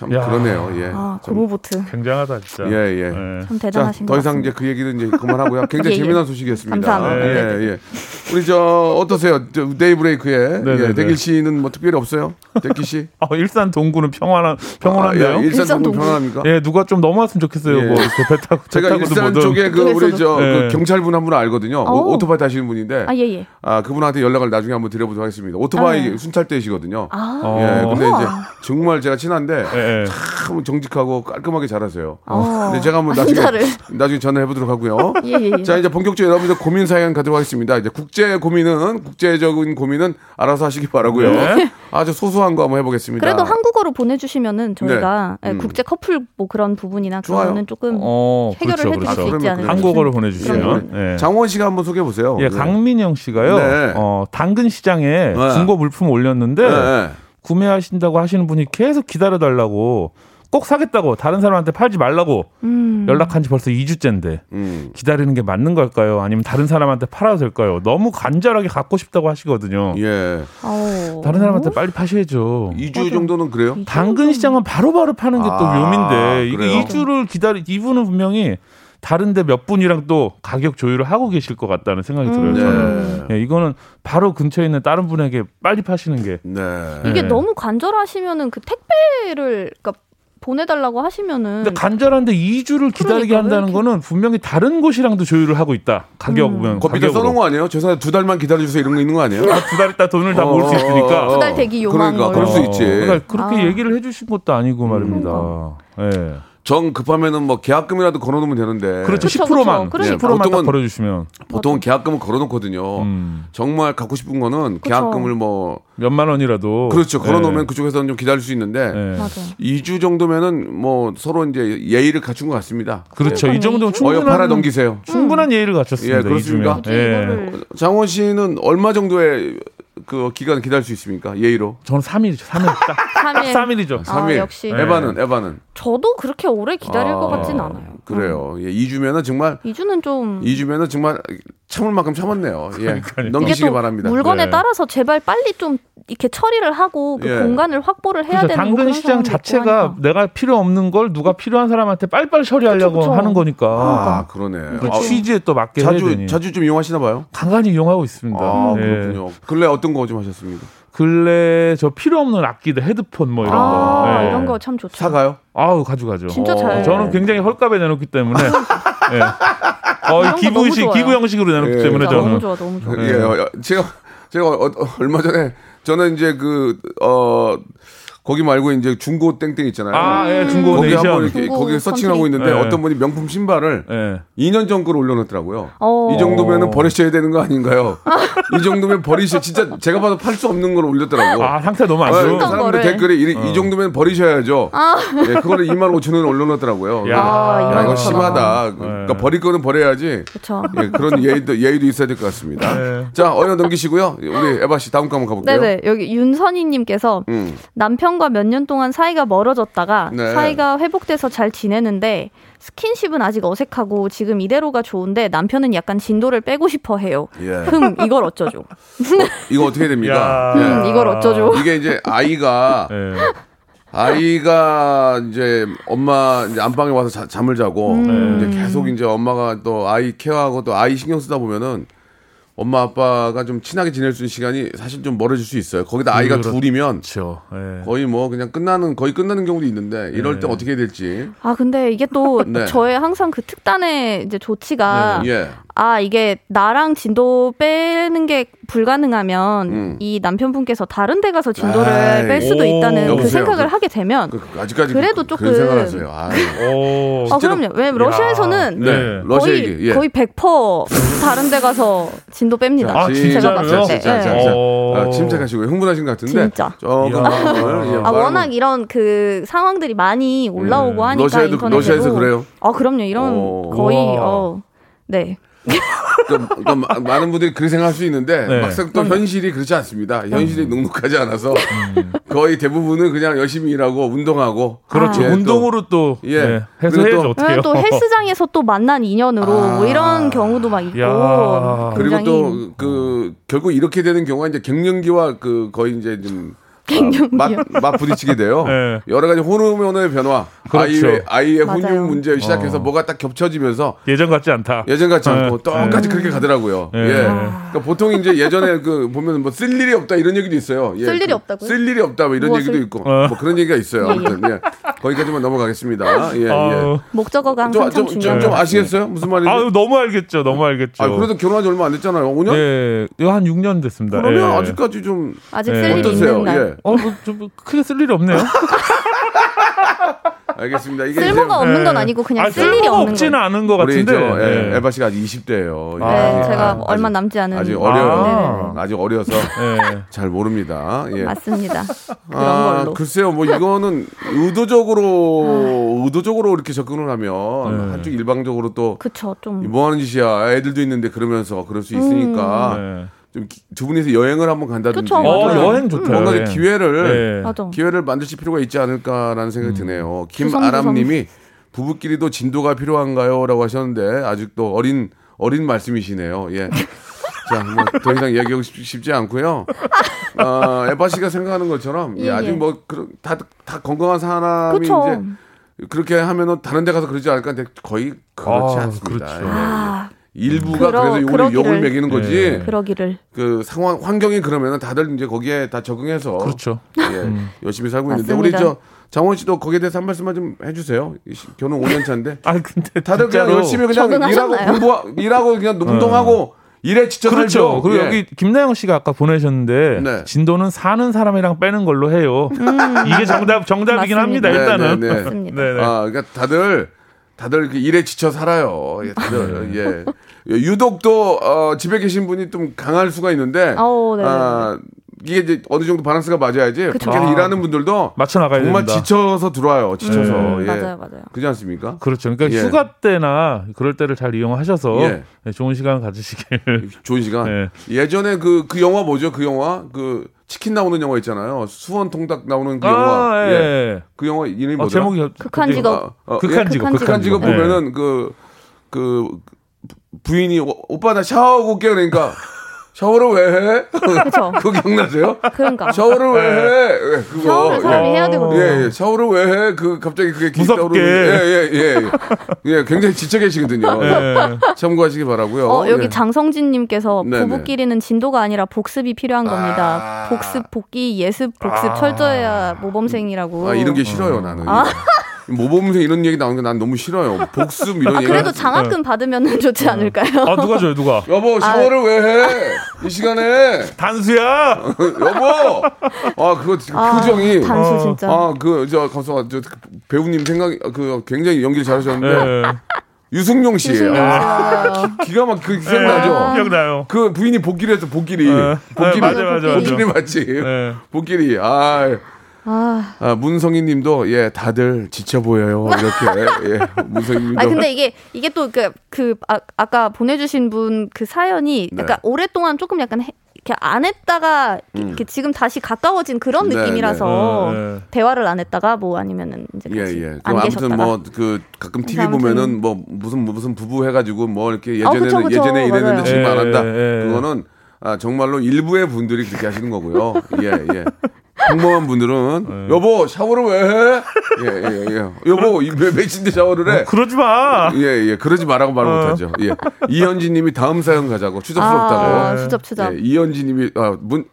A: 참
D: 야.
A: 그러네요. 예.
C: 아,
A: 좀-
C: 고무보트.
D: 굉장하다 진짜.
A: 예, 예.
D: 예.
C: 참
A: 자,
C: 대단하신
A: 것더 이상. 이제 그 얘기는 이제 그만하고요. 굉장히
C: 예, 예.
A: 재미난 소식이었습니다.
C: 감사합니다.
A: 예,
C: 네네.
A: 예. 우리 저 어떠세요? 저 데이브레이크에
D: 네네네.
A: 예, 대길 씨는 뭐 특별히 없어요? 대길 씨?
D: 어, 일산 동구는 평안한 평온한데요.
A: 아, 예, 일산 동구. 평안합니까?
D: 예, 누가 좀 넘어왔으면 좋겠어요.
A: 예.
D: 뭐, 이렇게 배 타고, 배
A: 제가 일산
D: 뭐든.
A: 쪽에 그 우리
C: 그래서도.
A: 저그
D: 예.
A: 경찰분 한 분 알거든요.
C: 어.
A: 오, 토바이 타시는 분인데
C: 아, 예, 예.
A: 아 그분한테 연락을 나중에 한번 드려보도록 하겠습니다. 오토바이
C: 아.
A: 순찰대시거든요.
C: 아,
D: 어.
A: 예, 근데. 이제 정말 제가 친한데
D: 예, 예.
A: 참 정직하고 깔끔하게 잘하세요.
C: 어.
A: 근데 제가 한번 나중에. 나중에 전화해 보도록 하고요.
C: 예, 예, 예.
A: 자 이제 본격적으로 여러분들 고민 사연 가도록 하겠습니다. 이제 국제 고민은 국제적인 고민은 알아서 하시기 바라고요.
D: 네.
A: 아주 소소한 거 한번 해보겠습니다.
C: 그래도 한국어로 보내주시면은 저희가
A: 네.
C: 예,
A: 음.
C: 국제 커플 뭐 그런 부분이나
A: 좋아요.
C: 그거는 조금
D: 어,
C: 해결을
D: 그렇죠,
C: 해드릴
D: 그렇죠.
C: 수 있지 않을까.
D: 한국어를
A: 예,
D: 보내주시면. 예.
A: 장원 씨가 한번 소개해 보세요.
D: 예, 강민영 씨가요.
A: 네.
D: 어, 당근 시장에
A: 네.
D: 중고 물품 올렸는데
A: 네, 네.
D: 구매하신다고 하시는 분이 계속 기다려 달라고 꼭 사겠다고 다른 사람한테 팔지 말라고
C: 음.
D: 연락한 지 벌써 2주째인데
A: 음.
D: 기다리는 게 맞는 걸까요? 아니면 다른 사람한테 팔아도 될까요? 너무 간절하게 갖고 싶다고 하시거든요.
A: 예.
C: 아우.
D: 다른 사람한테 빨리 파셔야죠.
A: 2주 정도는 그래요?
C: 이
D: 당근 시장은 바로 바로 파는 게또
A: 아,
D: 묘미인데 이게
A: 그래요?
D: 2주를 기다리 이분은 분명히 다른데 몇 분이랑 또 가격 조율을 하고 계실 것 같다는 생각이 들어요. 저는.
A: 네.
D: 예, 이거는 바로 근처에 있는 다른 분에게 빨리 파시는 게
A: 네.
C: 이게
D: 네.
C: 너무 간절하시면은 그 택배를 그러니까 보내달라고 하시면은
D: 근데 간절한데 2주를 기다리게
C: 그러니까 왜
D: 한다는
C: 이렇게-
D: 거는 분명히 다른 곳이랑도 조율을 하고 있다. 가격은
C: 음.
A: 거기다. 써놓은 거 아니에요? 죄송한데 두 달만 기다려주세요 이런 거 있는 거 아니에요?
D: 아, 두달 있다 돈을 다 모을 수 있으니까.
A: 어,
C: 두달 대기 요망
A: 그러니까
C: 뭐
A: 그럴 수 있지.
D: 그러니까 그렇게
C: 아.
D: 얘기를 해주신 것도 아니고 말입니다. 예.
A: 정 급하면은 뭐 계약금이라도 걸어놓으면 되는데.
D: 그렇죠.
C: 그쵸,
D: 10%만
C: 그쵸. 그러니까.
D: 10%만 딱
A: 보통은-
D: 걸어주시면
A: 보통 계약금을 걸어놓거든요.
D: 음,
A: 정말 갖고 싶은 거는 계약금을 뭐
D: 몇만 원이라도
A: 그렇죠 걸어놓으면
D: 예.
A: 그쪽에서는 좀 기다릴 수 있는데
D: 예.
C: 맞아.
A: 2주 정도면은 뭐 서로 이제 예의를 갖춘 것 같습니다.
D: 그렇죠. 이 정도면
A: 어여
D: 충분한
A: 팔아 넘기세요.
D: 충분한 예의를 갖췄습니다.
A: 예, 그렇습니까?
D: 예.
C: 이거를
A: 장원 씨는 얼마 정도의 그 기간 기다릴 수 있습니까? 예의로?
D: 저는 3일이죠. 3일 딱. 딱
C: 3일.
D: 3일이죠.
C: 아,
A: 3일.
C: 역시.
A: 에바는 에바는
C: 저도 그렇게 오래 기다릴
A: 아,
C: 것 같진 않아요.
A: 그래요. 예, 2주면은 정말
C: 2주는 좀
A: 2주면은 정말 참을 만큼 참았네요. 예. 넘기시기
C: 또
A: 바랍니다.
C: 물건에
D: 네.
C: 따라서 제발 빨리 좀 이렇게 처리를 하고 그
A: 예.
C: 공간을 확보를 해야
D: 그렇죠.
C: 되는 뭐
D: 당근 시장 자체가
C: 하니까.
D: 내가 필요 없는 걸 누가 필요한 사람한테 빨리빨리 처리하려고
C: 그쵸, 그쵸.
D: 하는 거니까.
A: 아, 그러네.
D: 그
A: 아,
D: 취지에 또 맞게 해야
A: 자주
D: 되니.
A: 자주 좀 이용하시나 봐요.
D: 간간히 이용하고 있습니다.
A: 아,
D: 예.
A: 그렇군요. 근래 어떤 거 좀 하셨습니까?
D: 근래 저 필요 없는 악기들 헤드폰 뭐 이런
C: 아,
D: 거. 예.
C: 이런 거 참 좋죠.
A: 사가요?
D: 아우 가져가죠.
C: 진짜
A: 어,
C: 잘.
D: 저는 굉장히 헐값에 내놓기 때문에. 예. 어,
C: 이런 거
D: 기부식. 기부 형식으로 내놓기
A: 예.
D: 때문에 저는.
C: 너무 좋아, 너무 좋아.
A: 예, 어, 제가 제가 어, 어, 얼마 전에 저는 이제 그 어 거기 말고 이제 중고 땡땡 있잖아요.
D: 아, 예, 중고
A: 거기
D: 네이션.
A: 한번 이렇게
C: 중고
A: 거기 서칭하고. 있는데
D: 예.
A: 어떤 분이 명품 신발을
D: 예.
A: 2년 전 거를 올려놓더라고요.
C: 어.
A: 이 정도면은 버리셔야 되는 거 아닌가요? 이 정도면 버리셔 진짜 제가 봐도 팔 수 없는 걸 올렸더라고.
D: 아, 상태 너무 안
A: 아,
D: 좋은.
C: 어떤
A: 사람들? 댓글에 이, 이 정도면 버리셔야죠. 예, 그거를 2만 5천 원 올려놓더라고요.
D: 야.
C: 아,
A: 야, 이거. 심하다. 그러니까 버릴 거는 버려야지.
C: 그렇죠.
A: 예, 그런 예의도 예의도 있어야 될 것 같습니다.
D: 네.
A: 자, 어여 넘기시고요. 우리 에바 씨 다음 거 한번 가볼게요.
C: 네네 여기 윤선희님께서
A: 음.
C: 남편 과 몇 년 동안 사이가 멀어졌다가
A: 네.
C: 사이가 회복돼서 잘 지내는데 스킨십은 아직 어색하고 지금 이대로가 좋은데 남편은 약간 진도를 빼고 싶어 해요.
A: 예.
C: 흠 이걸 어쩌죠?
A: 이거 어떻게 됩니까?
D: 야.
A: 예.
C: 음 이걸 어쩌죠?
A: 이게 이제 아이가
D: 예.
A: 아이가 이제 엄마 이제 안방에 와서 자- 잠을 자고
C: 음.
A: 이제 계속 이제 엄마가 또 아이 케어하고 또 아이 신경 쓰다 보면은 엄마 아빠가 좀 친하게 지낼 수 있는 시간이 사실 좀 멀어질 수 있어요. 거기다 아이가
D: 그렇죠.
A: 둘이면.
D: 예.
A: 거의 뭐 그냥 끝나는 거의 끝나는 경우도 있는데 이럴 때
D: 네.
A: 어떻게 해야 될지.
C: 아 근데 이게 또
A: 네.
C: 저의 항상 그 특단의 이제 조치가
A: 예.
C: 아 이게 나랑 진도 빼는 게 불가능하면
A: 음.
C: 이 남편분께서 다른 데 가서 진도를
A: 아이,
C: 뺄 수도
D: 오.
C: 있다는 그
A: 여보세요.
C: 생각을
A: 그-
C: 하게 되면
A: 그, 그 아직까지
C: 그래도
A: 그,
C: 조금-
A: 그런 생각하세요. 아,
D: 오.
C: 아 그럼요. 왜냐면 러시아에서는
D: 네.
A: 러시아
C: 거의
A: 얘기. 예.
C: 거의 100% 다른 데 가서 진도 뺍니다.
D: 아?
C: 제가 봤을 때.
A: 자, 자, 자,
C: 예.
A: 자.
D: 어.
A: 아, 침착하시고요. 흥분하신 것 같은데.
C: 진짜.
A: 조금 예,
C: 아
A: 마음을-
C: 워낙 이런 그 상황들이 많이 올라오고
A: 음.
C: 하니까
A: 러시아에도-
C: 인터넷에도
A: 러시아에서 그래요?
C: 아 그럼요. 이런
A: 오.
C: 거의. 어 네.
A: 그, 그 마- 많은 분들이 그렇게 생각할 수 있는데
D: 네.
A: 막상 또 현실이 그렇지 않습니다. 현실이
C: 음.
A: 눅눅하지 않아서 거의 대부분은 그냥 열심히 일하고 운동하고
D: 그렇죠.
A: 예, 또-
D: 운동으로 또
A: 예.
D: 예. 해서
A: 그리고
D: 해야죠
A: 또-
D: 어떻게
C: 왜냐면 또 헬스장에서 또 만난 인연으로
A: 아.
C: 뭐 이런 경우도 막 있고
D: 야.
A: 그리고 또 그 결국 이렇게 되는 경우가 이제 갱년기와 그 거의 이제 좀
C: 갱년기요?
A: 맞, 맞 부딪히게 돼요.
D: 네.
A: 여러 가지 호르몬의 변화,
D: 그렇죠.
A: 아이의, 아이의. 혼유 문제 시작해서
D: 어.
A: 뭐가 딱 겹쳐지면서
D: 예전 같지 않다.
A: 예전 같지 않고
D: 네.
A: 똑같이 그렇게 가더라고요.
D: 네.
A: 예. 그러니까 보통 이제 예전에 그 보면 뭐 쓸 일이 없다 이런 얘기도 있어요. 예.
C: 쓸 일이
A: 그
C: 없다고요?
A: 쓸 일이 없다 뭐 이런
C: 무엇을?
A: 얘기도 있고
D: 어.
A: 뭐 그런 얘기가 있어요. 아무튼 예. 거기까지만 넘어가겠습니다. 예, 예.
D: 아유,
C: 목적어가 항상
A: 좀,
C: 참
A: 좀. 좀, 좀 아시겠어요? 무슨 말인지?
D: 아유 너무 알겠죠. 너무 알겠죠.
A: 아, 그래도 결혼한 지 얼마 안 됐잖아요. 5년?
D: 예, 한 6년 됐습니다.
A: 그러면
D: 예.
A: 아직까지 좀
C: 아직
D: 네.
C: 쓸 일이
A: 어떠세요?
C: 있는 날.
A: 예.
D: 어, 뭐, 좀 크게 쓸 일이 없네요.
A: 알겠습니다. 이게
C: 쓸모가
A: 이제
C: 없는 건
D: 예.
C: 아니고 그냥
D: 아,
C: 쓸 일이 없는
D: 없지는
C: 거.
D: 않은 것 같은데.
A: 저 예,
D: 예.
A: 에바 씨가 아직 20대예요.
D: 아,
C: 네, 제가 얼마 남지 않은
A: 아직
D: 아.
A: 어려요. 아 직 어려서
D: 예.
A: 잘 모릅니다. 예.
C: 맞습니다. 그런
A: 아,
C: 걸로.
A: 글쎄요, 뭐 이거는 의도적으로 의도적으로 이렇게 접근을 하면
D: 네.
A: 한쪽 일방적으로 또
C: 그쵸 좀
A: 뭐 하는 짓이야 애들도 있는데 그러면서 그럴 수 있으니까
D: 네.
A: 좀두 분이서 여행을 한번 간다든지
C: 그쵸,
D: 어. 여행 좋다.
A: 뭔가
D: 여행.
A: 기회를
D: 예.
C: 맞아.
A: 기회를 만드실 필요가 있지 않을까라는 생각이 드네요.
C: 주섬주섬.
A: 김아람님이 부부끼리도 진도가 필요한가요?라고 하셨는데 아직도 어린 어린 말씀이시네요. 예. 자, 뭐 더 이상 얘기하고 싶, 싶지 않고요. 아, 에바 씨가 생각하는 것처럼 예,
C: 예,
A: 아직
C: 예.
A: 뭐다다 건강한 사람이
C: 그쵸.
A: 이제 그렇게 하면은 다른 데 가서 그러지 않을까 근데 거의 그렇지
D: 아,
A: 않습니다.
D: 그렇죠.
A: 예, 예.
C: 아
A: 일부가
C: 그러-
A: 그래서 우리
C: 그러기를.
A: 욕을 매기는 거지.
D: 예.
C: 그러기를
A: 그 상황 환경이 그러면은 다들 이제 거기에 다 적응해서
D: 그렇죠.
A: 예, 열심히 살고 있는데
C: 맞습니다.
A: 우리 저 장원 씨도 거기에 대해서 한 말씀만 좀 해주세요. 이 시- 결혼 5년 차인데
D: 아 근데
A: 다들 그냥
D: 진짜로
A: 열심히 그냥 일하고
C: 적응하셨나요?
A: 공부 일하고 그냥 운동하고 일에 지쳐
D: 그렇죠.
A: 살죠.
D: 그리고
A: 예.
D: 여기 김나영 씨가 아까 보내셨는데
A: 네.
D: 진도는 사는 사람이랑 빼는 걸로 해요. 이게 정답 정답이긴
C: 맞습니다.
D: 합니다.
A: 네,
D: 일단은.
A: 네, 네.
C: 맞습니다.
D: 네, 네.
A: 아, 그러니까 다들 다들 그 일에 지쳐 살아요. 예, 다들 예. 유독 또 어, 집에 계신 분이 좀 강할 수가 있는데
C: 어, 네,
A: 아, 이게 이제 어느 정도 바란스가 맞아야지.
C: 그쵸.
A: 밖에서
D: 아.
A: 일하는 분들도
D: 맞춰 나가야
A: 정말
D: 됩니다.
A: 지쳐서 들어와요. 지쳐서
D: 네.
A: 예.
C: 맞아요 맞아요.
A: 그렇지 않습니까?
D: 그렇죠. 그러니까
A: 예.
D: 휴가 때나 그럴 때를 잘 이용하셔서
A: 예.
D: 네, 좋은 시간 가지시길.
A: 좋은 시간.
D: 네.
A: 예전에 그, 그 영화 뭐죠? 그 영화? 그 치킨 나오는 영화 있잖아요. 수원 통닭 나오는 그 영화.
D: 아,
A: 예.
D: 예.
A: 그 영화 이름이
D: 어,
A: 뭐죠?
D: 제목이
C: 극한 직업.
A: 어, 어,
D: 극한
A: 예,
D: 직업.
C: 극한
A: 극한 직업
D: 예.
A: 보면은 그, 그, 부인이 오- 오빠 나 샤워하고 올게 그러니까 샤워를 왜 해?
C: 그쵸.
A: 그거 기억나세요?
C: 그러니까
A: 샤워를 왜 해? 예, 그거.
C: 샤워를 사람이
A: 예.
C: 해야 되거든요.
A: 예, 예, 샤워를 왜 해? 그 갑자기 그게 기억이
D: 무섭게.
A: 떠오르는- 예, 예, 예. 예, 굉장히 지쳐 계시거든요.
D: 예.
A: 참고하시기 바라고요.
C: 어, 여기
A: 예.
C: 장성진 님께서
A: 네네.
C: 부부끼리는 진도가 아니라 복습이 필요한 겁니다.
A: 아.
C: 복습, 복귀, 예습, 복습 철저해야 모범생이라고.
A: 아, 이런 게 싫어요, 나는. 모범생 이런 얘기 나오는 게 난 너무 싫어요. 복습 이런
C: 아,
A: 얘기.
C: 그래도 장학금 받으면 좋지 않을까요?
D: 아 누가 줘요 누가?
A: 여보 샤워를 왜 해? 이 시간에
D: 단수야.
A: 여보. 아 그거 지금
C: 아,
A: 표정이.
C: 단수 진짜.
A: 아그저 가서 저 배우님 생각 그 굉장히 연기를 잘하셨는데
D: 예.
A: 유승용 씨.
C: 유승용
A: 아. 기가 막 그 생각나죠.
D: 기억나요.
A: 그 부인이 복귀를 했어 복귀리.
D: 예.
A: 복귀리
D: 네, 맞아, 맞아, 맞아.
A: 복귀리 맞지.
D: 예.
A: 복귀리. 아.
C: 아,
A: 아, 문성희 님도, 예, 다들 지쳐 보여요. 이렇게, 예, 문성희 님도.
C: 아 근데 이게 이게 또그그 아, 아까 보내주신 분 그 사연이
A: 네.
C: 약간 오랫동안 조금 약간 해, 이렇게 안 했다가 이렇게 지금 다시 가까워진 그런
A: 음. 네,
C: 느낌이라서
D: 네. 어, 네.
C: 대화를 안 했다가 뭐 아니면은 이제
A: 예, 예.
C: 안
A: 아무튼 뭐, 그, 가끔 TV
C: 아무튼.
A: 보면은 뭐, 무슨, 무슨 부부 해가지고 뭐, 이렇게
C: 아,
A: 예전에는,
C: 그쵸, 그쵸.
A: 예전에 이랬는데
C: 맞아요.
A: 지금 안 한다.
D: 예, 예.
A: 그거는, 아, 정말로 일부의 분들이 그렇게 하시는 거고요. 예, 예. 평범한 분들은,
D: 네.
A: 여보, 샤워를 왜 해? 예, 예, 예. 여보, 이 몇, 몇인데 샤워를 해?
D: 그러지 마.
A: 예, 예. 그러지 말라고 말
D: 어.
A: 못하죠. 예. 이현지 님이 다음 사연 가자고. 추접스럽다고.
C: 아, 추접 추접.
A: 예, 이현지 님이, 아, 문,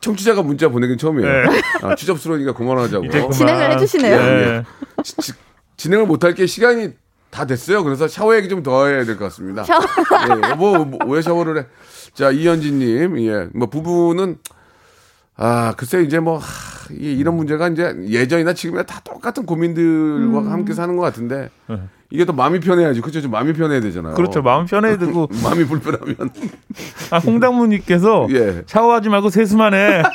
A: 청취자가 문자 보내긴 처음이에요.
D: 네.
A: 아, 추접스러우니까 그만하자고.
D: 이제 그만.
C: 진행을 해주시네요.
A: 예, 예. 지- 지- 진행을 못할 게 시간이 다 됐어요. 그래서 샤워 얘기 좀 더 해야 될 것 같습니다.
C: 샤워.
A: 예, 여보, 뭐, 왜 샤워를 해? 자, 이현진님, 예, 뭐, 부부는, 아, 글쎄, 이제 뭐, 하, 이- 이런 문제가 이제 예전이나 지금이나 다 똑같은 고민들과
C: 음.
A: 함께 사는 것 같은데, 이게 또 마음이 편해야지. 그렇죠? 좀 마음이 편해야 되잖아요.
D: 그렇죠. 마음 편해야 되고
A: 마음이 불편하면.
D: 아, 홍당무님께서
A: 예.
D: 샤워하지 말고 세수만 해.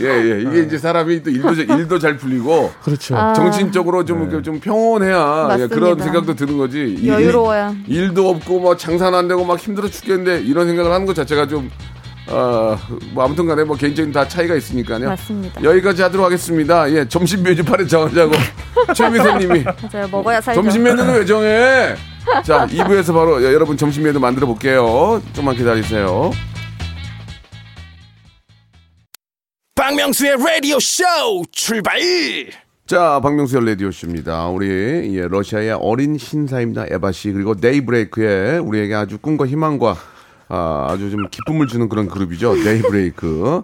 A: 예, 예. 이게 이제 사람이 또 일도, 잘- 일도 잘 풀리고,
D: 그렇죠.
C: 아.
A: 정신적으로 좀, 이렇게 좀 평온해야 예, 그런
C: 맞습니다.
A: 생각도 드는 거지. 일-
C: 여유로워야.
A: 일 도 없고 뭐 장사는 안 되고 막 힘들어 죽겠는데 이런 생각을 하는 것 자체가 좀 어, 뭐 아무튼 간에 뭐 개인적인 다 차이가 있으니까요.
C: 맞습니다.
A: 여기까지 하도록 하겠습니다. 예, 점심 메뉴판에 정하자고 최미선 님이
C: 맞아요. 먹어야 살죠.
A: 점심 메뉴는 왜 정해? 자, 2부에서 바로 여- 여러분 점심 메뉴 만들어 볼게요. 좀만 기다리세요.
E: 박명수의 라디오 쇼 출발
A: 자, 박명수의 라디오 쇼입니다. 우리, 예, 러시아의 어린 신사입니다. 에바 씨. 그리고 데이브레이크의 우리에게 아주 꿈과 희망과, 아, 아주 좀 기쁨을 주는 그런 그룹이죠. 데이브레이크.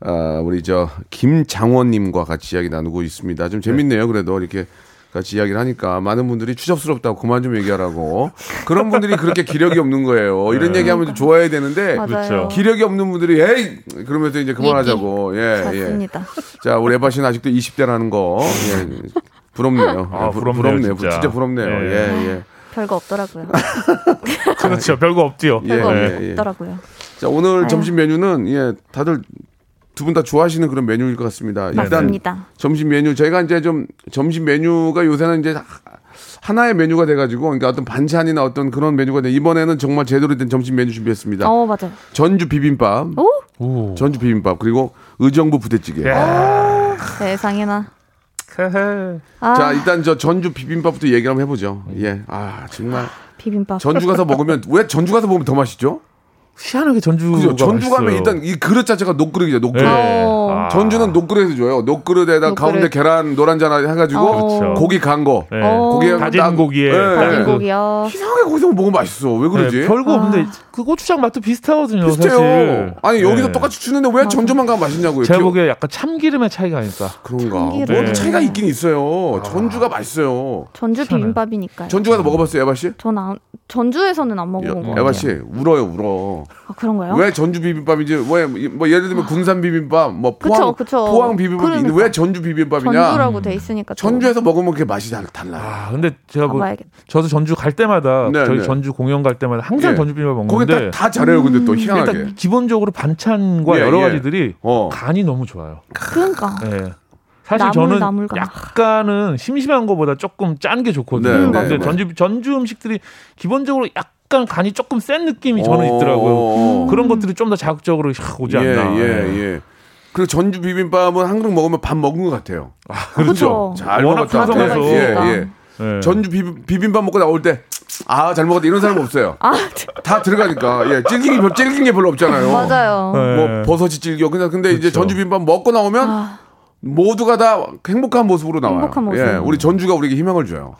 A: 아, 우리 저, 김장원님과 같이 이야기 나누고 있습니다. 좀 재밌네요. 그래도 이렇게 같이 이야기를 하니까 많은 분들이 추접스럽다고 그만 좀 얘기하라고. 그런 분들이 그렇게 기력이 없는 거예요. 이런 얘기하면 좀 좋아야 되는데.
C: 맞아요.
D: 그렇죠.
A: 기력이 없는 분들이, 에이! 그러면서 이제 그만하자고. 예, 예.
C: 맞습니다.
A: 자, 우리 에바 씨는 아직도 20대라는 거. 예. 부럽네요.
D: 아,
A: 예, 부-
D: 부럽네요,
A: 부럽네요.
D: 진짜.
A: 진짜, 부럽네요.
D: 예.
A: 예, 예.
C: 별거 없더라고요.
D: 그렇죠. 별거 없지요.
A: 예,
C: 별거
A: 예, 예.
C: 없더라고요.
A: 자, 오늘
C: 아유.
A: 점심 메뉴는 예, 다들 두 분 다 좋아하시는 그런 메뉴일 것 같습니다. 일단
C: 맞습니다.
A: 점심 메뉴 저희가 이제 좀 점심 메뉴가 요새는 이제 하- 하나의 메뉴가 돼가지고 그러니까 어떤 반찬이나 어떤 그런 메뉴가 돼 이번에는 정말 제대로 된 점심 메뉴 준비했습니다.
C: 어 맞아요.
A: 전주 비빔밥,
C: 오
D: 오.
A: 전주 비빔밥 그리고 의정부 부대찌개.
D: 야.
C: 세상에나. 아
A: 자 일단 저 전주 비빔밥부터 얘기 한번 해보죠. 예, 아 정말
C: 비빔밥.
A: 전주 가서 먹으면 왜 전주 가서 먹으면 더 맛있죠?
D: 희한하게 전주가
A: 그죠? 전주 가면
D: 맛있어요.
A: 일단 이 그릇 자체가 녹그릇이죠. 녹그릇.
D: 네.
C: 어.
D: 아.
A: 전주는 녹그릇에서 줘요. 녹그릇에다
C: 녹그릇.
A: 가운데 계란 노란 잔 해가지고
C: 어.
A: 고기 간 거.
D: 네.
C: 어.
A: 고기에
D: 다진
A: 딱-
D: 고기에
A: 예,
C: 다진
A: 예.
C: 고기요.
A: 이상하게 거기서 먹으면 맛있어. 왜 그러지?
D: 네, 별거
C: 아.
D: 없는데 그 고추장 맛도 비슷하거든요.
A: 비슷해요.
D: 사실.
A: 아니 여기서
D: 네.
A: 똑같이 주는데 왜 전주만 가면 맛있냐고요?
D: 제가
A: 기-
D: 보기에 약간 참기름의 차이가 아닐까.
A: 그런가.
C: 참기름.
A: 뭐
D: 네.
A: 차이가 있긴 있어요. 전주가 맛있어요.
C: 전주. 비빔밥이니까요.
A: 전주 가서 먹어봤어요, 에바 씨?
C: 전 안, 전주에서는 안 먹어본 거
A: 에바. 씨 울어요, 울어.
C: 아 그런가요?
A: 왜 전주 비빔밥인지 왜 뭐 예를 들면 군산 비빔밥, 뭐 포항
C: 그쵸, 그쵸.
A: 포항 비빔밥이 있는데
C: 그러니까.
A: 왜 전주 비빔밥이냐?
C: 전주라고 돼 있으니까 또
A: 전주에서 먹으면 그게 맛이 달- 달라요.
D: 아, 근데 제가 뭐. 저도 전주 갈 때마다
A: 네,
D: 저희
A: 네.
D: 전주 공연 갈 때마다 항상
A: 예.
D: 전주 비빔밥
A: 거기
D: 먹는 데
A: 다, 다 잘해요, 근데 또 희한하게.
D: 일단 기본적으로 반찬과
A: 예,
D: 여러
A: 예.
D: 가지들이
A: 어.
D: 간이 너무 좋아요.
C: 그러니까
D: 예. 사실
C: 나물,
D: 저는
C: 나물간.
D: 약간은 심심한 것보다 조금 짠 게 좋거든요.
A: 네,
D: 근데
A: 네,
D: 전주 전주 음식들이 기본적으로 약간 간이 조금 센 느낌이 저는
A: 어,
D: 있더라고요. 그런 것들이 좀 더 자극적으로 샥 오지
A: 예,
D: 않나.
A: 예, 예. 그리고 전주 비빔밥은 한 그릇 먹으면 밥 먹은 것 같아요.
C: 그렇죠.
A: 잘
D: 워낙
A: 먹었다. 예, 예.
D: 예.
A: 전주 비, 비빔 밥 먹고 나올 때, 아, 잘 먹었다. 이런 사람 없어요. 다 들어가니까. 예, 질긴, 별- 질긴 게 별로 없잖아요.
C: 맞아요.
D: 예.
A: 뭐, 버섯이 질겨. 그냥 근데 이제
D: 그렇죠.
A: 전주 비빔밥 먹고 나오면
C: 아,
A: 모두가 다 행복한 모습으로 나와요.
C: 행복한 모습.
A: 예, 우리 전주가 우리에게 희망을 줘요.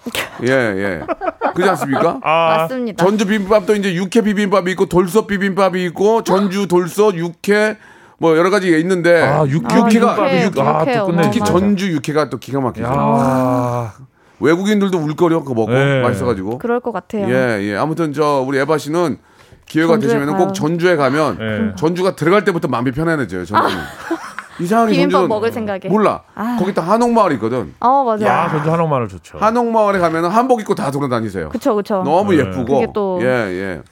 A: 예, 예. 그렇지 않습니까?
D: 아,
C: 맞습니다.
A: 전주 비빔밥도 이제 육회 비빔밥이 있고 돌솥 비빔밥이 있고 전주 돌솥 육회 뭐 여러 가지가 있는데
D: 아, 육회
C: 아,
D: 비빔밥이
C: 육회,
D: 육, 아. 또 끝내.
A: 특히. 전주 육회가 또 기가 막히죠.
D: 야.
A: 외국인들도 울거려 그거 먹고
D: 네.
A: 맛있어가지고.
C: 그럴 것 같아요.
A: 예, 예. 아무튼 저 우리 에바 씨는 기회가 되시면 꼭. 전주에 가면
D: 예.
A: 전주가 들어갈 때부터 마음이 편안해져요. 전주는. 이상하게
C: 비빔밥
A: 전주는
C: 먹을 생각에.
A: 몰라.
C: 아.
A: 거기 또 한옥마을 있거든.
C: 어 맞아요.
D: 야, 전주 한옥마을 좋죠.
A: 한옥마을에 가면은 한복 입고 다 돌아다니세요.
C: 그쵸 그쵸.
A: 너무
D: 네.
A: 예쁘고.
C: 그게 또-
A: 예, 예.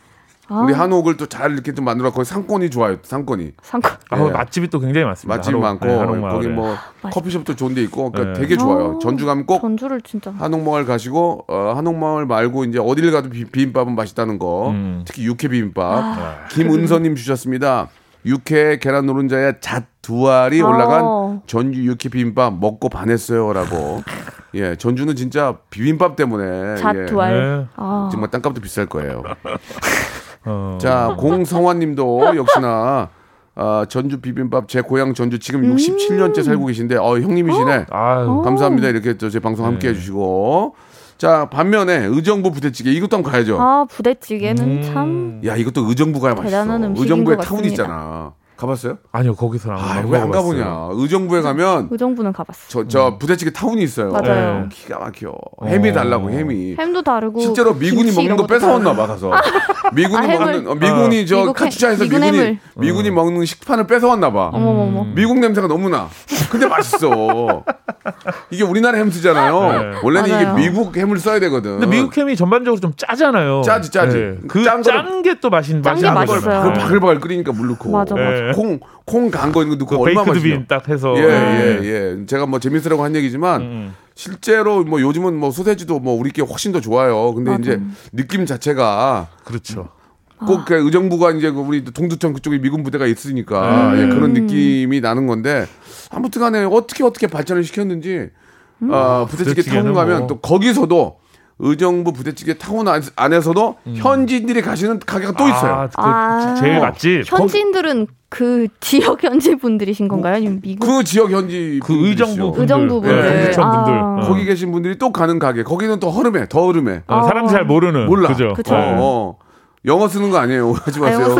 C: 아,
A: 우리 한옥을 또 잘 이렇게 좀 만들어 거기 상권이 좋아요. 상권이.
C: 상권.
D: 아,
A: 예.
D: 맛집이 또 굉장히 많습니다.
A: 맛집 많고
D: 네.
A: 거기 뭐
C: 맛있-
A: 커피숍도 좋은 데 있고 그러니까
D: 네.
A: 되게 좋아요.
C: 어,
A: 전주 가면 꼭
C: 전주를 진짜.
A: 한옥마을 가시고 어, 한옥마을 말고 이제 어딜 가도 비, 비빔밥은 맛있다는 거.
D: 음.
A: 특히 육회 비빔밥.
C: 아.
A: 김은서님 주셨습니다. 육회 계란 노른자에 잣 두 알이 올라간
C: 어.
A: 전주 육회 비빔밥 먹고 반했어요라고. 예, 전주는 진짜 비빔밥 때문에
C: 잣
A: 예,
C: 두 알.
D: 네.
C: 아.
A: 정말 땅값도 비쌀 거예요.
D: 어.
A: 자, 공성환 님도 역시나 아, 전주 비빔밥 제 고향 전주 지금
C: 음.
A: 67년째 살고 계신데 어 형님이시네.
D: 아유.
A: 감사합니다. 이렇게 또 제 방송 함께
D: 네.
A: 해주시고. 자 반면에 의정부 부대찌개 이것도 한번 가야죠.
C: 아 부대찌개는
D: 음.
A: 참야 이것도 의정부 가야 맛있어.
C: 대단한 음식인
A: 의정부에
C: 것
A: 타운
C: 같습니다.
A: 있잖아. 가봤어요?
D: 아니요 거기서 안,
A: 아, 안왜안
D: 먹어봤어요.
A: 가보냐. 의정부에 가면
C: 의정부는 가봤어.
A: 저, 저 부대찌개 타운이 있어요.
C: 맞아요.
A: 어, 기가 막혀. 햄이 달라고, 햄이.
C: 햄도 다르고
A: 실제로 미군이 먹는 거 뺏어왔나
C: 다르고.
A: 봐 가서 미군이
C: 아?
A: 먹는 어, 미군이 저
C: 미국 해-
A: 카투샤에서
C: 미군
A: 미군이
C: 햄을.
A: 미군이 먹는 식판을 뺏어왔나 봐.
C: 어머머머.
A: 미국 냄새가 너무 나. 근데 맛있어. 이게 우리나라 햄 쓰잖아요.
D: 네.
A: 원래는
C: 맞아요.
A: 이게 미국 햄을 써야 되거든.
D: 근데 미국 햄이 전반적으로 좀 짜잖아요.
A: 짜지, 짜지.
D: 네. 그짠 게 또 맛있는
C: 짠
D: 맛이
C: 게
D: 나는
C: 맛있어요.
A: 그걸
D: 거예요.
A: 바글바글 끓이니까 물 넣고.
C: 맞아, 맞아.
D: 네.
A: 콩, 콩 캔 거 이거 넣고
D: 그
A: 얼마나
D: baked
A: 맛있냐.
D: bean 딱 해서
A: 예,
D: 네.
A: 예, 예. 제가 뭐 재밌으라고 한 얘기지만
D: 음.
A: 실제로 뭐 요즘은 뭐 소세지도 뭐 우리께 훨씬 더 좋아요. 근데
C: 맞아.
A: 이제 느낌 자체가
D: 그렇죠.
A: 꼭 그 의정부가 이제 그 우리 동두천 그쪽에 미군 부대가 있으니까
D: 음.
A: 예, 그런 느낌이 나는 건데 아무튼간에 어떻게 어떻게 발전을 시켰는지 아, 부대찌개
D: 부대찌개는
A: 타운 가면
D: 뭐.
A: 또 거기서도 의정부 부대찌개 타운 안- 안에서도 현지인들이 가시는 가게가 또 있어요.
D: 아, 그
C: 아.
D: 제일 맛집.
C: 현지인들은 그 지역 현지 분들이신 건가요? 아니면 미국
A: 그 지역 현지
D: 그. 의정부 분들,
C: 의정부 분들.
D: 예, 동두천 분들.
C: 아.
D: 어.
A: 거기 계신 분들이 또 가는 가게 거기는 또 허름해 더 허름해
D: 어, 사람 잘 모르는
A: 몰라
D: 그죠.
C: 그쵸.
A: 어,
D: 네.
A: 어. 영어 쓰는 거 아니에요 하지 마세요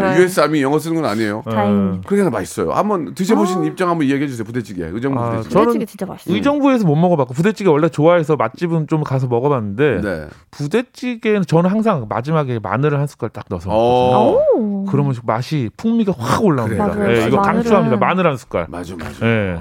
C: 네.
A: US 아미 영어 쓰는 건 아니에요
C: 다행입니다.
A: 그러니까 맛있어요 한번 드셔보신 입장 한번 이야기해 주세요 부대찌개 의정부
D: 아,
A: 부대찌개
D: 저는
C: 부대찌개 진짜 맛있어요.
D: 의정부에서 못 먹어봤고 부대찌개 원래 좋아해서 맛집은 좀 가서 먹어봤는데
A: 네.
D: 부대찌개는 저는 항상 마지막에 마늘을 한 숟갈 딱 넣어서 먹거든요.
A: 어
C: 오.
D: 그러면 맛이 풍미가 확 올라옵니다.
A: 그래요.
D: 예, 이거
C: 마늘은-
D: 강추합니다. 마늘 한 숟갈.
A: 맞아 맞아
D: 예.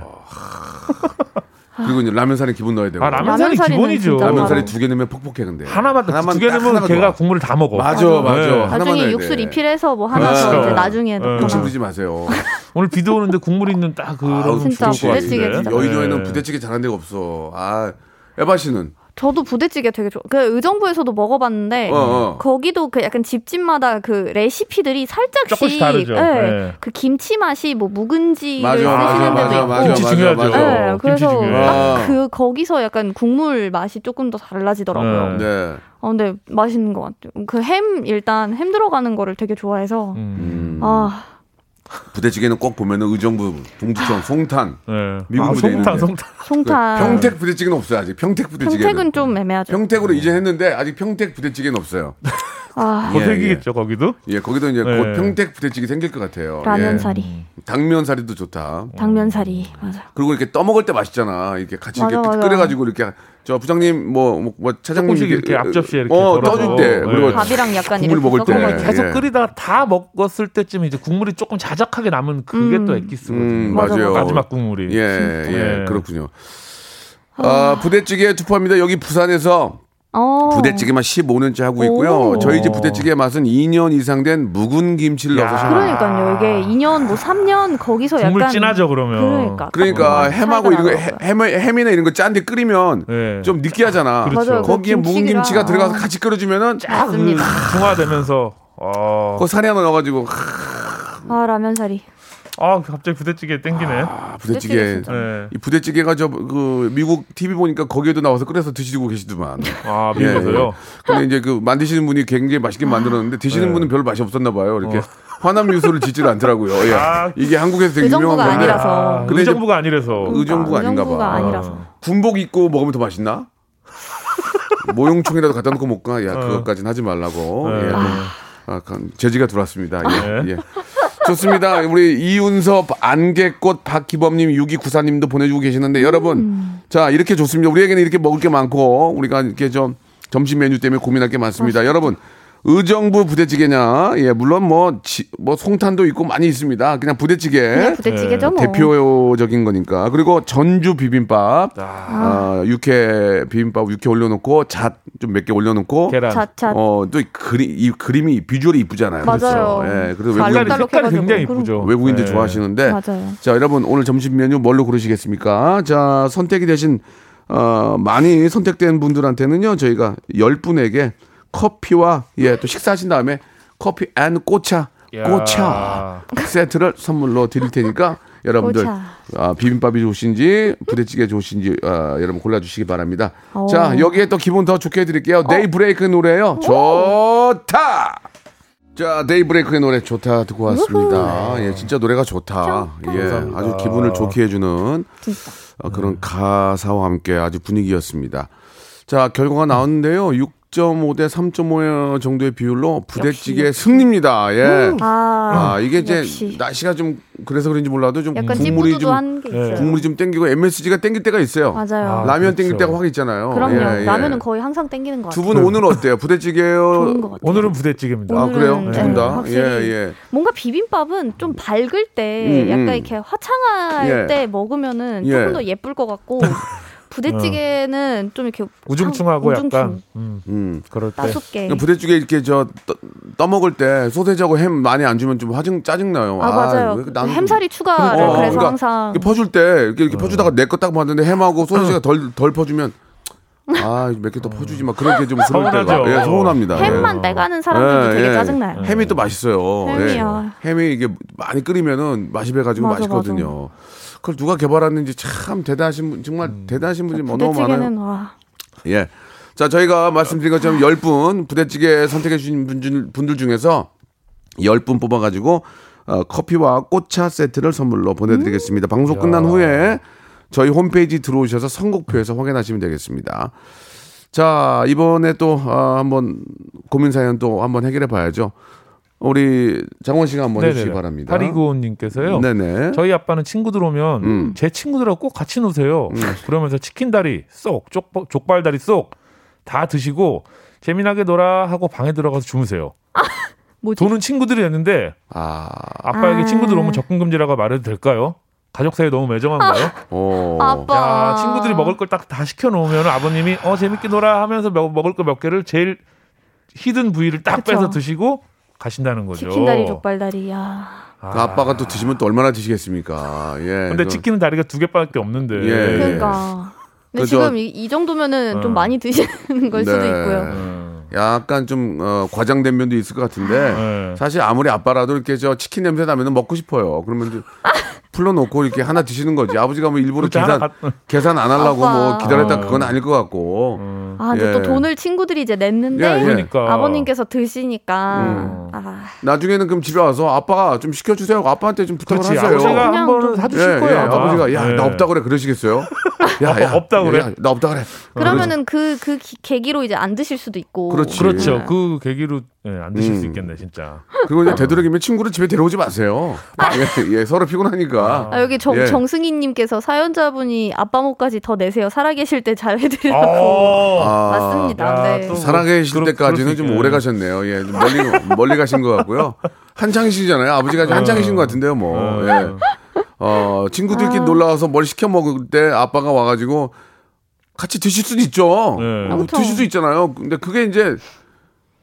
A: 그리고 이제 라면 사리 기본 넣어야 되고
D: 아 라면살이
C: 라면 사리는
D: 기본이죠.
C: 진짜
A: 라면사리
C: 바로-
A: 두개 넣으면 퍽퍽해 근데
D: 하나만
A: 하나만
D: 두개
A: 딱
D: 넣으면 걔가
A: 좋아.
D: 국물을 다 먹어.
A: 맞아 맞아
D: 네.
C: 나중에 육수
A: 돼.
C: 리필해서 뭐 하나
A: 그렇죠.
C: 더 이제 나중에
D: 네.
A: 욕심 부리지 마세요
D: 오늘 비도 오는데 국물 있는 딱 그런
A: 아우,
C: 진짜 부대찌개.
A: 여의도에는
D: 네.
A: 부대찌개 잘하는 데가 없어 아 에바 씨는
C: 저도 부대찌개 되게 좋아. 그 의정부에서도 먹어봤는데
A: 어, 어.
C: 거기도 그 약간 집집마다 그 레시피들이 살짝씩
D: 조금씩 다르죠.
C: 예,
D: 네.
C: 그 김치 맛이 뭐 묵은지를
A: 맞아, 맞아,
C: 쓰시는 데도
A: 맞아,
C: 있고.
A: 맞아,
D: 김치
A: 맞아,
D: 중요하죠.
A: 맞아.
C: 네,
D: 김치
C: 그래서
D: 중요해.
A: 아.
C: 딱그 거기서 약간 국물 맛이 조금 더 달라지더라고요.
D: 네.
A: 네
C: 아, 근데 맛있는 것 같아요. 그 햄 일단 햄 들어가는 거를 되게 좋아해서
D: 음.
A: 음.
C: 아
A: 부대찌개는 꼭 보면은 의정부 동두천 송탄
D: 네.
A: 미국
D: 아,
A: 부대에
D: 송탄
A: 있는데.
D: 송탄.
C: 송탄
A: 평택 부대찌개는 없어요 아직 평택 부대찌개는
C: 평택은 좀 애매하죠.
A: 평택으로 이제 했는데 아직 평택 부대찌개는 없어요.
C: 아
A: 예,
D: 거 생기겠죠 거기도.
A: 예, 거기도 이제
D: 네.
A: 곧 평택 부대찌개 생길 것 같아요.
C: 라면사리,
A: 예. 당면사리도 좋다.
C: 당면사리 맞아.
A: 그리고 이렇게 떠먹을 때 맛있잖아. 이렇게 같이
C: 맞아,
A: 이렇게
C: 맞아.
A: 끓여가지고 이렇게 저 부장님 뭐, 뭐, 뭐 차장님
D: 조금씩 이렇게 앞접시에 이렇게
A: 어. 떠줄 때
D: 네.
A: 그리고
C: 밥이랑 약간
A: 국물 먹을 때
C: 때.
D: 계속
A: 예.
D: 끓이다가 다 먹었을 때쯤 이제 국물이 조금 자작하게 남은 그게
C: 음.
D: 또 엑기스거든요.
A: 음,
C: 맞아,
A: 맞아요.
C: 맞아.
D: 마지막 국물이.
A: 예, 예,
D: 네.
A: 그렇군요. 아, 부대찌개 투포합니다. 여기 부산에서
C: 어.
A: 부대찌개만 15년째 하고 있고요.
C: 오.
A: 저희 집 부대찌개 맛은 2년 이상 된 묵은 김치를
D: 야.
A: 넣어서
C: 그러니까요. 이게 2년 뭐 3년 거기서
D: 국물
C: 약간
D: 진하죠 그러면.
C: 그러니까.
A: 그러니까
C: 딱
A: 햄하고 이런 거. 햄, 햄이나 이런 거 짠데 끓이면
D: 네.
A: 좀 느끼하잖아.
D: 그렇죠.
C: 맞아요.
A: 거기에
C: 그
A: 묵은 김치가 들어가서
C: 어.
A: 같이 끓여주면은
D: 쫙그
C: 맞습니다.
D: 중화되면서 어.
A: 그 살이 하나 넣어가지고
C: 아 라면 사리.
D: 아 갑자기 부대찌개 땡기네.
A: 아,
C: 부대찌개.
D: 네.
A: 이 부대찌개가 저 그 미국 TV 보니까 거기에도 나와서 끓여서 드시고 계시더만.
D: 아
A: 예,
D: 미국에서요.
A: 예. 근데 이제 그 만드시는 분이 굉장히 맛있게 만들었는데 드시는
D: 네.
A: 분은 별 맛이 없었나 봐요. 이렇게
D: 어.
A: 화남 유소를 짓지를 않더라고요. 예.
D: 아.
A: 이게 한국에서 되게
C: 의정부가
A: 유명한 건데
C: 아니라서.
D: 아,
A: 근데 이제
D: 의정부가 아니라서.
A: 의정부가 아닌가 봐.
C: 의정부가 아니라서.
A: 군복 입고 먹으면 더 맛있나? 모용충이라도 갖다 놓고 먹까? 야,
D: 어.
A: 그것까지는 하지 말라고.
D: 네.
A: 예. 아, 간- 제지가 들어왔습니다. 예.
D: 네.
A: 예. 좋습니다. 우리 이윤섭, 안개꽃, 박기범님, 6294님도 보내주고 계시는데 여러분, 자, 이렇게 좋습니다. 우리에게는 이렇게 먹을 게 많고, 우리가 이렇게 좀 점심 메뉴 때문에 고민할 게 많습니다. 여러분, 의정부 부대찌개냐? 예, 물론 뭐, 지- 뭐, 송탄도 있고 많이 있습니다. 그냥 부대찌개.
C: 그냥 부대찌개죠 뭐.
A: 네. 대표적인 거니까. 그리고 전주 비빔밥,
D: 아,
A: 아, 육회 비빔밥 육회 올려놓고 잣 좀 몇 개 올려놓고,
D: 계란.
C: 자자.
A: 어, 또이 그리, 이 그림이 비주얼이 이쁘잖아요.
C: 맞아요.
A: 예, 그래서 외국인,
D: 색깔이. 굉장히 이쁘죠.
A: 외국인들
D: 네.
A: 좋아하시는데,
C: 맞아요.
A: 자, 여러분 오늘 점심 메뉴 뭘로 고르시겠습니까? 자, 선택이 되신 어, 많이 선택된 분들한테는요, 저희가 10분에게 커피와 예, 또 식사하신 다음에 커피 and 꽃차,
D: 야.
A: 꽃차 세트를 선물로 드릴 테니까 여러분들. 아, 비빔밥이 좋으신지 부대찌개 좋으신지 아, 여러분 골라주시기 바랍니다.
C: 오.
A: 자, 여기에 또 기분 더 좋게 해드릴게요. 데이브레이크 노래요. 좋다! 자, 데이브레이크의 노래 좋다 듣고 왔습니다. 예, 진짜 노래가 좋다. 예, 아주 기분을 좋게 해주는 어, 그런 가사와 함께 아주 분위기였습니다. 자, 결과가 나왔는데요. 2.5대 3.5 정도의 비율로 부대찌개 승리입니다. 예.
C: 아,
A: 아, 이게 이제
C: 역시.
A: 날씨가 좀 그래서 그런지 몰라도 좀
C: 약간
A: 국물이 좀. 국물이 좀 땡기고 MSG가 땡길 때가 있어요.
C: 맞아요.
A: 라면 땡길
D: 그렇죠.
A: 때가 확 있잖아요.
C: 그럼요.
A: 예, 예.
C: 라면은 거의 항상 땡기는
A: 것두
C: 같아요.
A: 분 오늘 어때요? 부대찌개요?
D: 오늘은 부대찌개입니다.
A: 아, 그래요?
C: 오늘은,
A: 두분
C: 네,
A: 다?
C: 확실히.
A: 예, 예.
C: 뭔가 비빔밥은 좀 밝을 때
A: 음,
C: 약간
A: 음.
C: 이렇게 화창할
A: 예.
C: 때 먹으면은
A: 예.
C: 조금 더 예쁠 것 같고 부대찌개는 좀 이렇게
D: 우중충하고
C: 우중충,
D: 약간 음,
A: 음.
D: 그럴 때.
A: 그러니까 부대찌개 이렇게 저 떠, 떠먹을 때 소세지하고 햄 많이 안 주면 좀 화증 짜증 나요.
C: 아, 맞아요.
A: 왜 나는 좀-
C: 햄살이 추가를
A: 어,
C: 그래서
A: 그러니까
C: 항상
A: 이렇게 퍼줄 때 이렇게, 이렇게 퍼주다가 내 거 딱 봤는데 햄하고 소세지가 덜 덜 퍼주면 아몇 개 더 퍼주지 마 그렇게 좀 그럴 때가. 예, 서운합니다.
C: 햄만
A: 예.
C: 빼가는 사람들도
A: 예,
C: 되게
A: 예.
C: 짜증나요.
A: 햄이 또 맛있어요.
C: 햄이요.
A: 예. 햄이 이게 많이 끓이면은 맛이 배가지고
C: 맞아,
A: 맛있거든요. 그걸 누가 개발했는지 참 대단하신 분 정말 대단하신 분이 뭐 너무 많아요.
C: 부대찌개는 와
A: 예. 자, 저희가 말씀드린 것처럼 10분 부대찌개 선택해 주신 분들, 분들 중에서 10분 뽑아 가지고 어, 커피와 꽃차 세트를 선물로 보내 드리겠습니다. 방송 끝난 후에 저희 홈페이지 들어오셔서 선곡표에서 확인하시면 되겠습니다. 자, 이번에 또 어, 한번 고민 사연 또 한번 해결해 봐야죠. 우리 장원 씨가 한번 해 주시기 바랍니다.
D: 파리구호님께서요.
A: 네네.
D: 저희 아빠는 친구들 오면
A: 음.
D: 제 친구들하고 꼭 같이 노세요. 그러면서 치킨 다리 쏙, 쪽, 족발 다리 쏙 다 드시고 재미나게 놀아 하고 방에 들어가서 주무세요.
C: 뭐지?
D: 돈은 친구들이 냈는데
A: 아,
D: 아빠에게
C: 아.
D: 친구들 오면 접근 금지라고 말해도 될까요? 가족 사이 너무 매정한가요?
A: 어.
C: 아빠
D: 야, 친구들이 먹을 걸 딱 다 시켜 놓으면 아버님이 어 재밌게 놀아 하면서 먹, 먹을 거 몇 개를 제일 히든 부위를 딱
C: 그쵸.
D: 빼서 드시고 가신다는 거죠.
C: 치킨 다리 족발 다리 야
A: 그 아 빠가 또 드시면 또 얼마나 드시겠습니까? 예.
D: 근데
A: 그-
D: 치킨은 다리가 두 개밖에 없는데.
A: 예.
C: 그러니까 근데
A: 그저-
C: 지금 이, 이 정도면은
D: 어.
C: 좀 많이 드시는 걸 수도
A: 네.
C: 있고요.
D: 음.
A: 약간 좀 어, 과장된 면도 있을 것 같은데
D: 네.
A: 사실 아무리 아빠라도 이렇게 저 치킨 냄새 나면 먹고 싶어요. 그러면 풀러놓고 이렇게 하나 드시는 거지. 아버지가 뭐 일부러 계산
D: 갖-
A: 계산 안 하려고
C: 아빠.
A: 뭐 기다렸다
D: 어.
A: 그건 아닐 것 같고.
C: 아, 근데
A: 예.
C: 또 돈을 친구들이 이제 냈는데
A: 예, 예.
D: 그러니까.
C: 아버님께서 드시니까
A: 음.
C: 아,
A: 나중에는 그럼 집에 와서 아빠가 좀 시켜주세요. 하고 아빠한테 좀 부탁을
D: 그렇지.
A: 하세요.
D: 아버지가
C: 그냥
D: 한 번은
C: 좀-
D: 사주실
A: 예,
D: 거예요.
A: 예.
D: 아마.
A: 아버지가 야
D: 예.
A: 나 없다 그래 그러시겠어요? 야, 야,
D: 없다 그래?
A: 야, 나 없다 그래.
C: 그러면은 그그 계기로 이제 안 드실 수도 있고
A: 그렇지.
D: 그렇죠. 그 계기로 예, 안 드실 수
A: 음.
D: 있겠네, 진짜.
A: 그리고 이제 되도록이면 친구를 집에 데려오지 마세요. 예, 예, 서로 피곤하니까.
C: 아, 여기 정,
A: 예.
C: 정승희님께서 사연자분이 아빠 몫까지 더 내세요. 살아계실 때 잘 해드리라고.
D: 어.
A: 아.
C: 맞습니다.
D: 야,
C: 네.
D: 또-
A: 살아계실
D: 그럴-
A: 때까지는
D: 수
A: 좀. 오래 가셨네요. 예, 좀 멀리 멀리 가신 것 같고요. 한창이시잖아요. 아버지가 지금 한창이신 것 같은데요, 뭐.
D: 어.
A: 예. 어, 친구들끼리 놀러 와서 뭘 시켜 먹을 때 아빠가 와가지고 같이 드실 수도 있죠.
D: 네.
A: 어,
C: 아, 그쵸.
A: 드실 수 있잖아요. 근데 그게 이제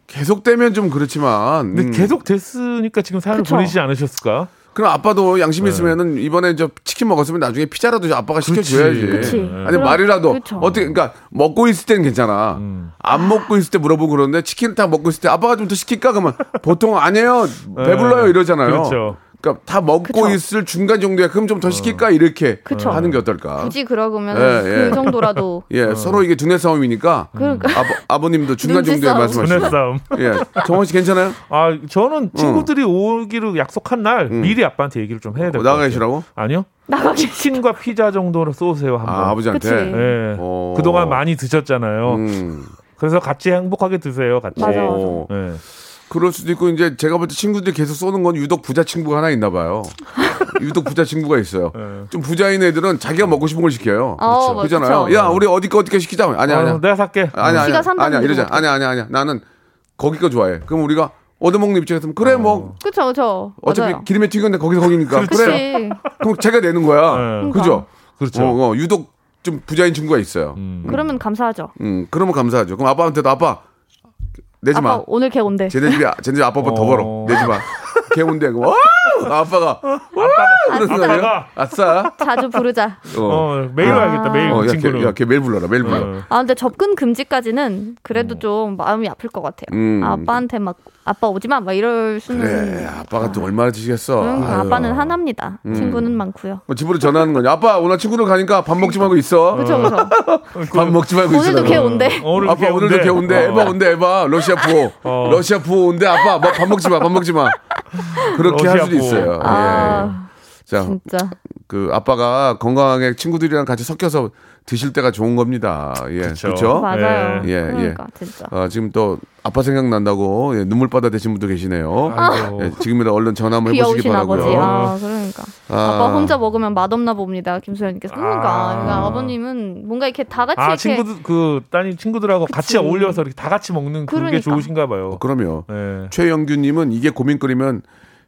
A: 계속되면 좀 그렇지만.
D: 근데
A: 음.
D: 계속 됐으니까 지금 사연을
C: 그쵸.
D: 보내시지 않으셨을까?
A: 그럼 아빠도 양심
D: 네.
A: 있으면은 이번에 저 치킨 먹었으면 나중에 피자라도 아빠가 시켜줘야지.
C: 그치.
A: 아니
C: 그럼-
A: 말이라도
C: 그쵸.
A: 어떻게 그러니까 먹고 있을 때는 괜찮아.
D: 음.
A: 안 먹고 있을 때 물어보고 그러는데 치킨을 다 먹고 있을 때 아빠가 좀 더 시킬까 그러면 보통 아니에요 배불러요 이러잖아요.
D: 그렇죠.
A: 그러니까 다 먹고
C: 그쵸.
A: 있을 중간 정도야. 그럼 좀 더 시킬까 이렇게
C: 그쵸.
A: 하는 게 어떨까?
C: 굳이 그러면
A: 예, 예.
C: 그 정도라도
A: 예, 서로 이게 두뇌 싸움이니까
C: 그러니까
A: 아버, 아버님도 중간 정도에
C: 싸움.
A: 말씀하시죠.
D: 분해 싸움.
A: 예, 정원 씨 괜찮아요?
D: 아, 저는 친구들이 오기로 약속한 날 미리 아빠한테 얘기를 좀 해야
A: 어,
D: 될것 같아요.
A: 나가 계시라고?
D: 아니요. 치킨과 피자 정도로 쏘세요 한번.
A: 아, 아버지한테.
D: 예.
A: 어.
D: 그동안 많이 드셨잖아요.
A: 음.
D: 그래서 같이 행복하게 드세요. 같이.
C: 맞아, 맞아.
A: 어.
D: 예.
A: 그럴 수도 있고 이제 제가 볼 때 친구들이 계속 쏘는 건 유독 부자 친구가 하나 있나 봐요. 유독 부자 친구가 있어요.
D: 네.
A: 좀 부자인 애들은 자기가 먹고 싶은 걸 시켜요.
C: 어, 뭐,
A: 그렇잖아요.
C: 그쵸.
A: 야, 우리 어디 거 어디 거 시키자. 아니야, 아니야.
D: 어, 내가 살게.
A: 아니야, 아니야. 아니야, 이러자.
C: 데도
A: 아니야, 아니야, 아니야. 나는 거기 거 좋아해. 그럼 우리가 얻어먹는 입장에서는 그래 뭐
C: 그쵸 그쵸
A: 어차피
C: 맞아요.
A: 기름에 튀겼는데 거기서 거기니까
C: 그치.
A: 그래. 그럼 제가 내는 거야.
D: 네.
A: 그죠?
D: 그렇죠.
A: 어, 어, 유독 좀 부자인 친구가 있어요. 음.
C: 그러면 감사하죠.
A: 그러면 감사하죠. 그럼 아빠한테도 아빠 내지 마.
C: 아빠 오늘 걔 온대.
A: 쟤네 집이 쟤네 집 아빠보다 더
D: 어.
A: 벌어. 내지 마. 걔 온대. 와! 아빠가 그런?
D: 아빠가.
A: 아싸.
C: 자주 부르자.
A: 어.
D: 어, 매일
C: 아.
D: 와야겠다. 매일
A: 어,
D: 그
A: 야,
D: 친구는.
A: 걔, 야, 걔 매일 불러라. 매일 불러.
D: 어.
C: 아 근데 접근 금지까지는 그래도 좀 마음이 아플 것 같아요.
A: 음.
C: 아빠한테 막 아빠 오지 마, 막 이럴 수는.
A: 그래. 아빠가 또 얼마나 드시겠어.
C: 응,
A: 아유.
C: 아빠는 하나입니다.
A: 음.
C: 친구는 많고요.
A: 뭐 집으로 전화하는 거냐? 아빠 오늘 친구들 가니까 밥 먹지 말고 있어.
C: 그렇죠, 그렇죠.
A: 밥 먹지 말고 있어.
C: 오늘도 걔 온대.
D: 오늘
A: 아빠 오늘도 걔 온대.
D: 어.
A: 에바 온대. 에바 러시아 부호.
D: 어.
A: 러시아 부호 온대. 아빠 뭐 밥 먹지 마. 밥 먹지 마. 그렇게 할 수도. 있어요. 예.
C: 아
A: 자,
C: 진짜.
A: 그 아빠가 건강하게 친구들이랑 같이 섞여서 드실 때가 좋은 겁니다. 예,
D: 그쵸.
A: 그렇죠.
C: 맞아요.
A: 예, 예.
C: 그러니까 진짜.
A: 아, 지금 또 아빠 생각 난다고 예, 눈물바다 되신 분도 계시네요.
D: 아이고.
A: 예, 지금이라 얼른 전화 한번 해보시기
C: 귀여우신 아버지.
A: 바라고요.
C: 아, 그러니까.
A: 아.
C: 아. 빠 혼자 먹으면 맛없나 봅니다. 김소연님께서. 그러니까.
D: 아.
C: 그러니까 아버님은 뭔가 이렇게 다 같이
D: 아
C: 이렇게
D: 친구들 그 따님 친구들하고 같이
C: 그치.
D: 어울려서 이렇게 다 같이 먹는 그게
C: 그러니까.
D: 좋으신가 봐요.
A: 그럼요.
D: 네.
A: 최영규님은 이게 고민거리면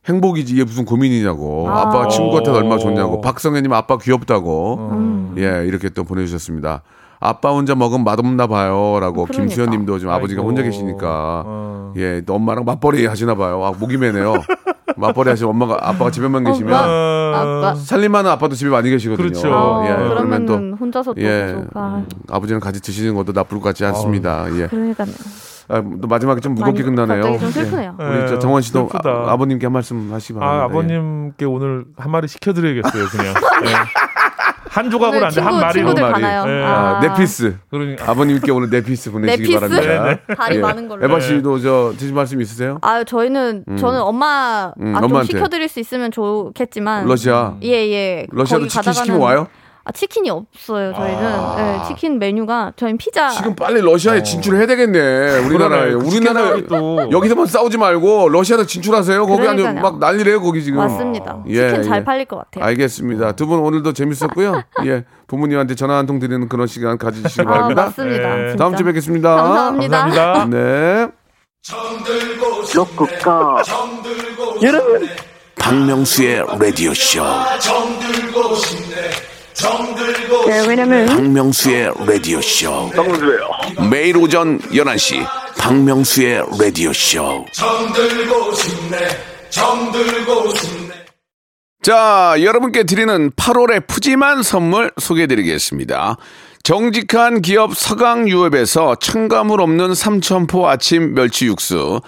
A: 행복이지 이게 무슨 고민이냐고
C: 아.
A: 아빠가 친구한테
D: 오.
A: 얼마나 좋냐고 박성현님 아빠 귀엽다고
C: 음.
A: 예 이렇게 또 보내주셨습니다. 아빠 혼자 먹으면 맛없나 봐요라고
C: 그러니까.
A: 김수현님도 지금 아버지가. 혼자 계시니까
D: 어.
A: 예, 또 엄마랑 맞벌이 하시나 봐요. 아, 목이 메네요. 맞벌이 하시면 엄마가 아빠가 집에만 계시면.
C: 아빠.
A: 살림하는 아빠도 집에 많이 계시거든요.
D: 그렇죠.
C: 아,
A: 예, 그러면 또
C: 혼자서 또
A: 예.
C: 아,
A: 아버지랑 같이 드시는 것도 나쁠 것 같지 않습니다. 예.
C: 그러니까요.
A: 아, 또 마지막에 좀 무겁게
C: 많이-
A: 끝나네요.
C: 갑자기 좀 슬프네요.
A: 예. 우리 저 정원 씨도
D: 슬프다.
A: 아, 아버님께 한 말씀 하시기 바랍니다.
D: 아 아버님께 오늘 한 마리 시켜드려야겠어요 그냥. 네. 한 조각으로
C: 오늘
D: 안 돼 한
C: 친구,
D: 마리로.
C: 친구들
A: 마리.
C: 가나요?
D: 네.
A: 예. 아, 네피스.
D: 그러니까
A: 아버님께 오늘 네피스 보내시기
C: 네피스?
A: 바랍니다.
C: 다리
A: 예.
C: 많은 걸로.
A: 에바 씨도 저 드실 말씀 있으세요?
C: 아 저희는 저는 엄마
A: 음,
C: 아, 좀
A: 엄마한테.
C: 시켜드릴 수 있으면 좋겠지만
A: 러시아.
C: 예예
A: 러시아도 치킨 시키면 와요?
C: 아 치킨이 없어요 저희는 예, 치킨 메뉴가 저희는 피자
A: 지금 빨리 러시아에 진출해야 되겠네. 우리나라에. 우리나라
D: 또
A: 여기서만 싸우지 말고 러시아도 진출하세요. 거기 아니. 막 난리래요 거기 지금.
C: 맞습니다
A: 예,
C: 치킨 잘
A: 예.
C: 팔릴 것 같아요
A: 알겠습니다. 두 분 오늘도 재밌었고요. 예, 부모님한테 전화 한 통 드리는 그런 시간 가지시기
C: 아
A: 바랍니다.
C: 맞습니다
D: 네.
A: 다음 주에 뵙겠습니다.
C: 감사합니다.
D: 감사합니다.
A: 네.
F: 박명수의 라디오 쇼.
G: 네, 왜냐면
F: 박명수의 라디오 쇼.
B: 정수예요.
F: 매일 오전 11시 박명수의 라디오 쇼.
A: 자, 여러분께 드리는 8월의 푸짐한 선물 소개해 드리겠습니다. 정직한 기업 서강유업에서 첨가물 없는 삼천포 아침 멸치 육수,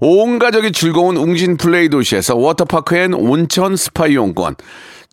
A: 온 가족이 즐거운 웅진 플레이 도시에서 워터파크 and 온천 스파 이용권,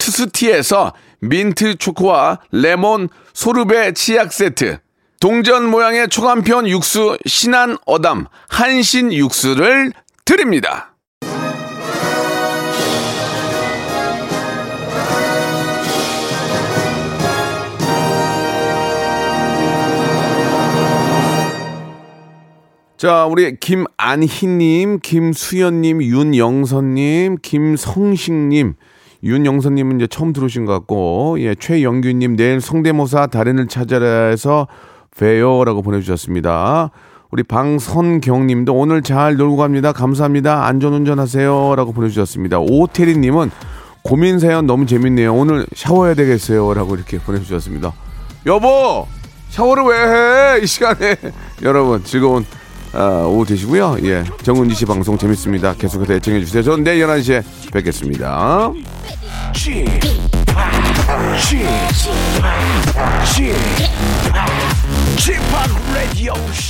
A: 투스티에서 민트 초코와 레몬 소르베 치약 세트, 동전 모양의 초간편 육수 신한 어담 한신 육수를 드립니다. 자, 우리 김안희님, 김수연님, 윤영선님, 김성식님, 윤영선님은 이제 처음 들어오신 것 같고, 예, 최영규님, 내일 성대모사 달인을 찾아라해서 봬요라고 보내주셨습니다. 우리 방선경님도 오늘 잘 놀고 갑니다. 감사합니다. 안전운전하세요라고 보내주셨습니다. 오태리님은 고민 사연 너무 재밌네요. 오늘 샤워해야 되겠어요라고 이렇게 보내주셨습니다. 여보, 샤워를 왜 해? 이 시간에 여러분 즐거운 아, 오후 되시고요. 예, 정은지 씨 방송 재밌습니다. 계속해서 애청해 주세요. 저는 내일 11시에 뵙겠습니다.
H: G, G, G, G, Radio Show.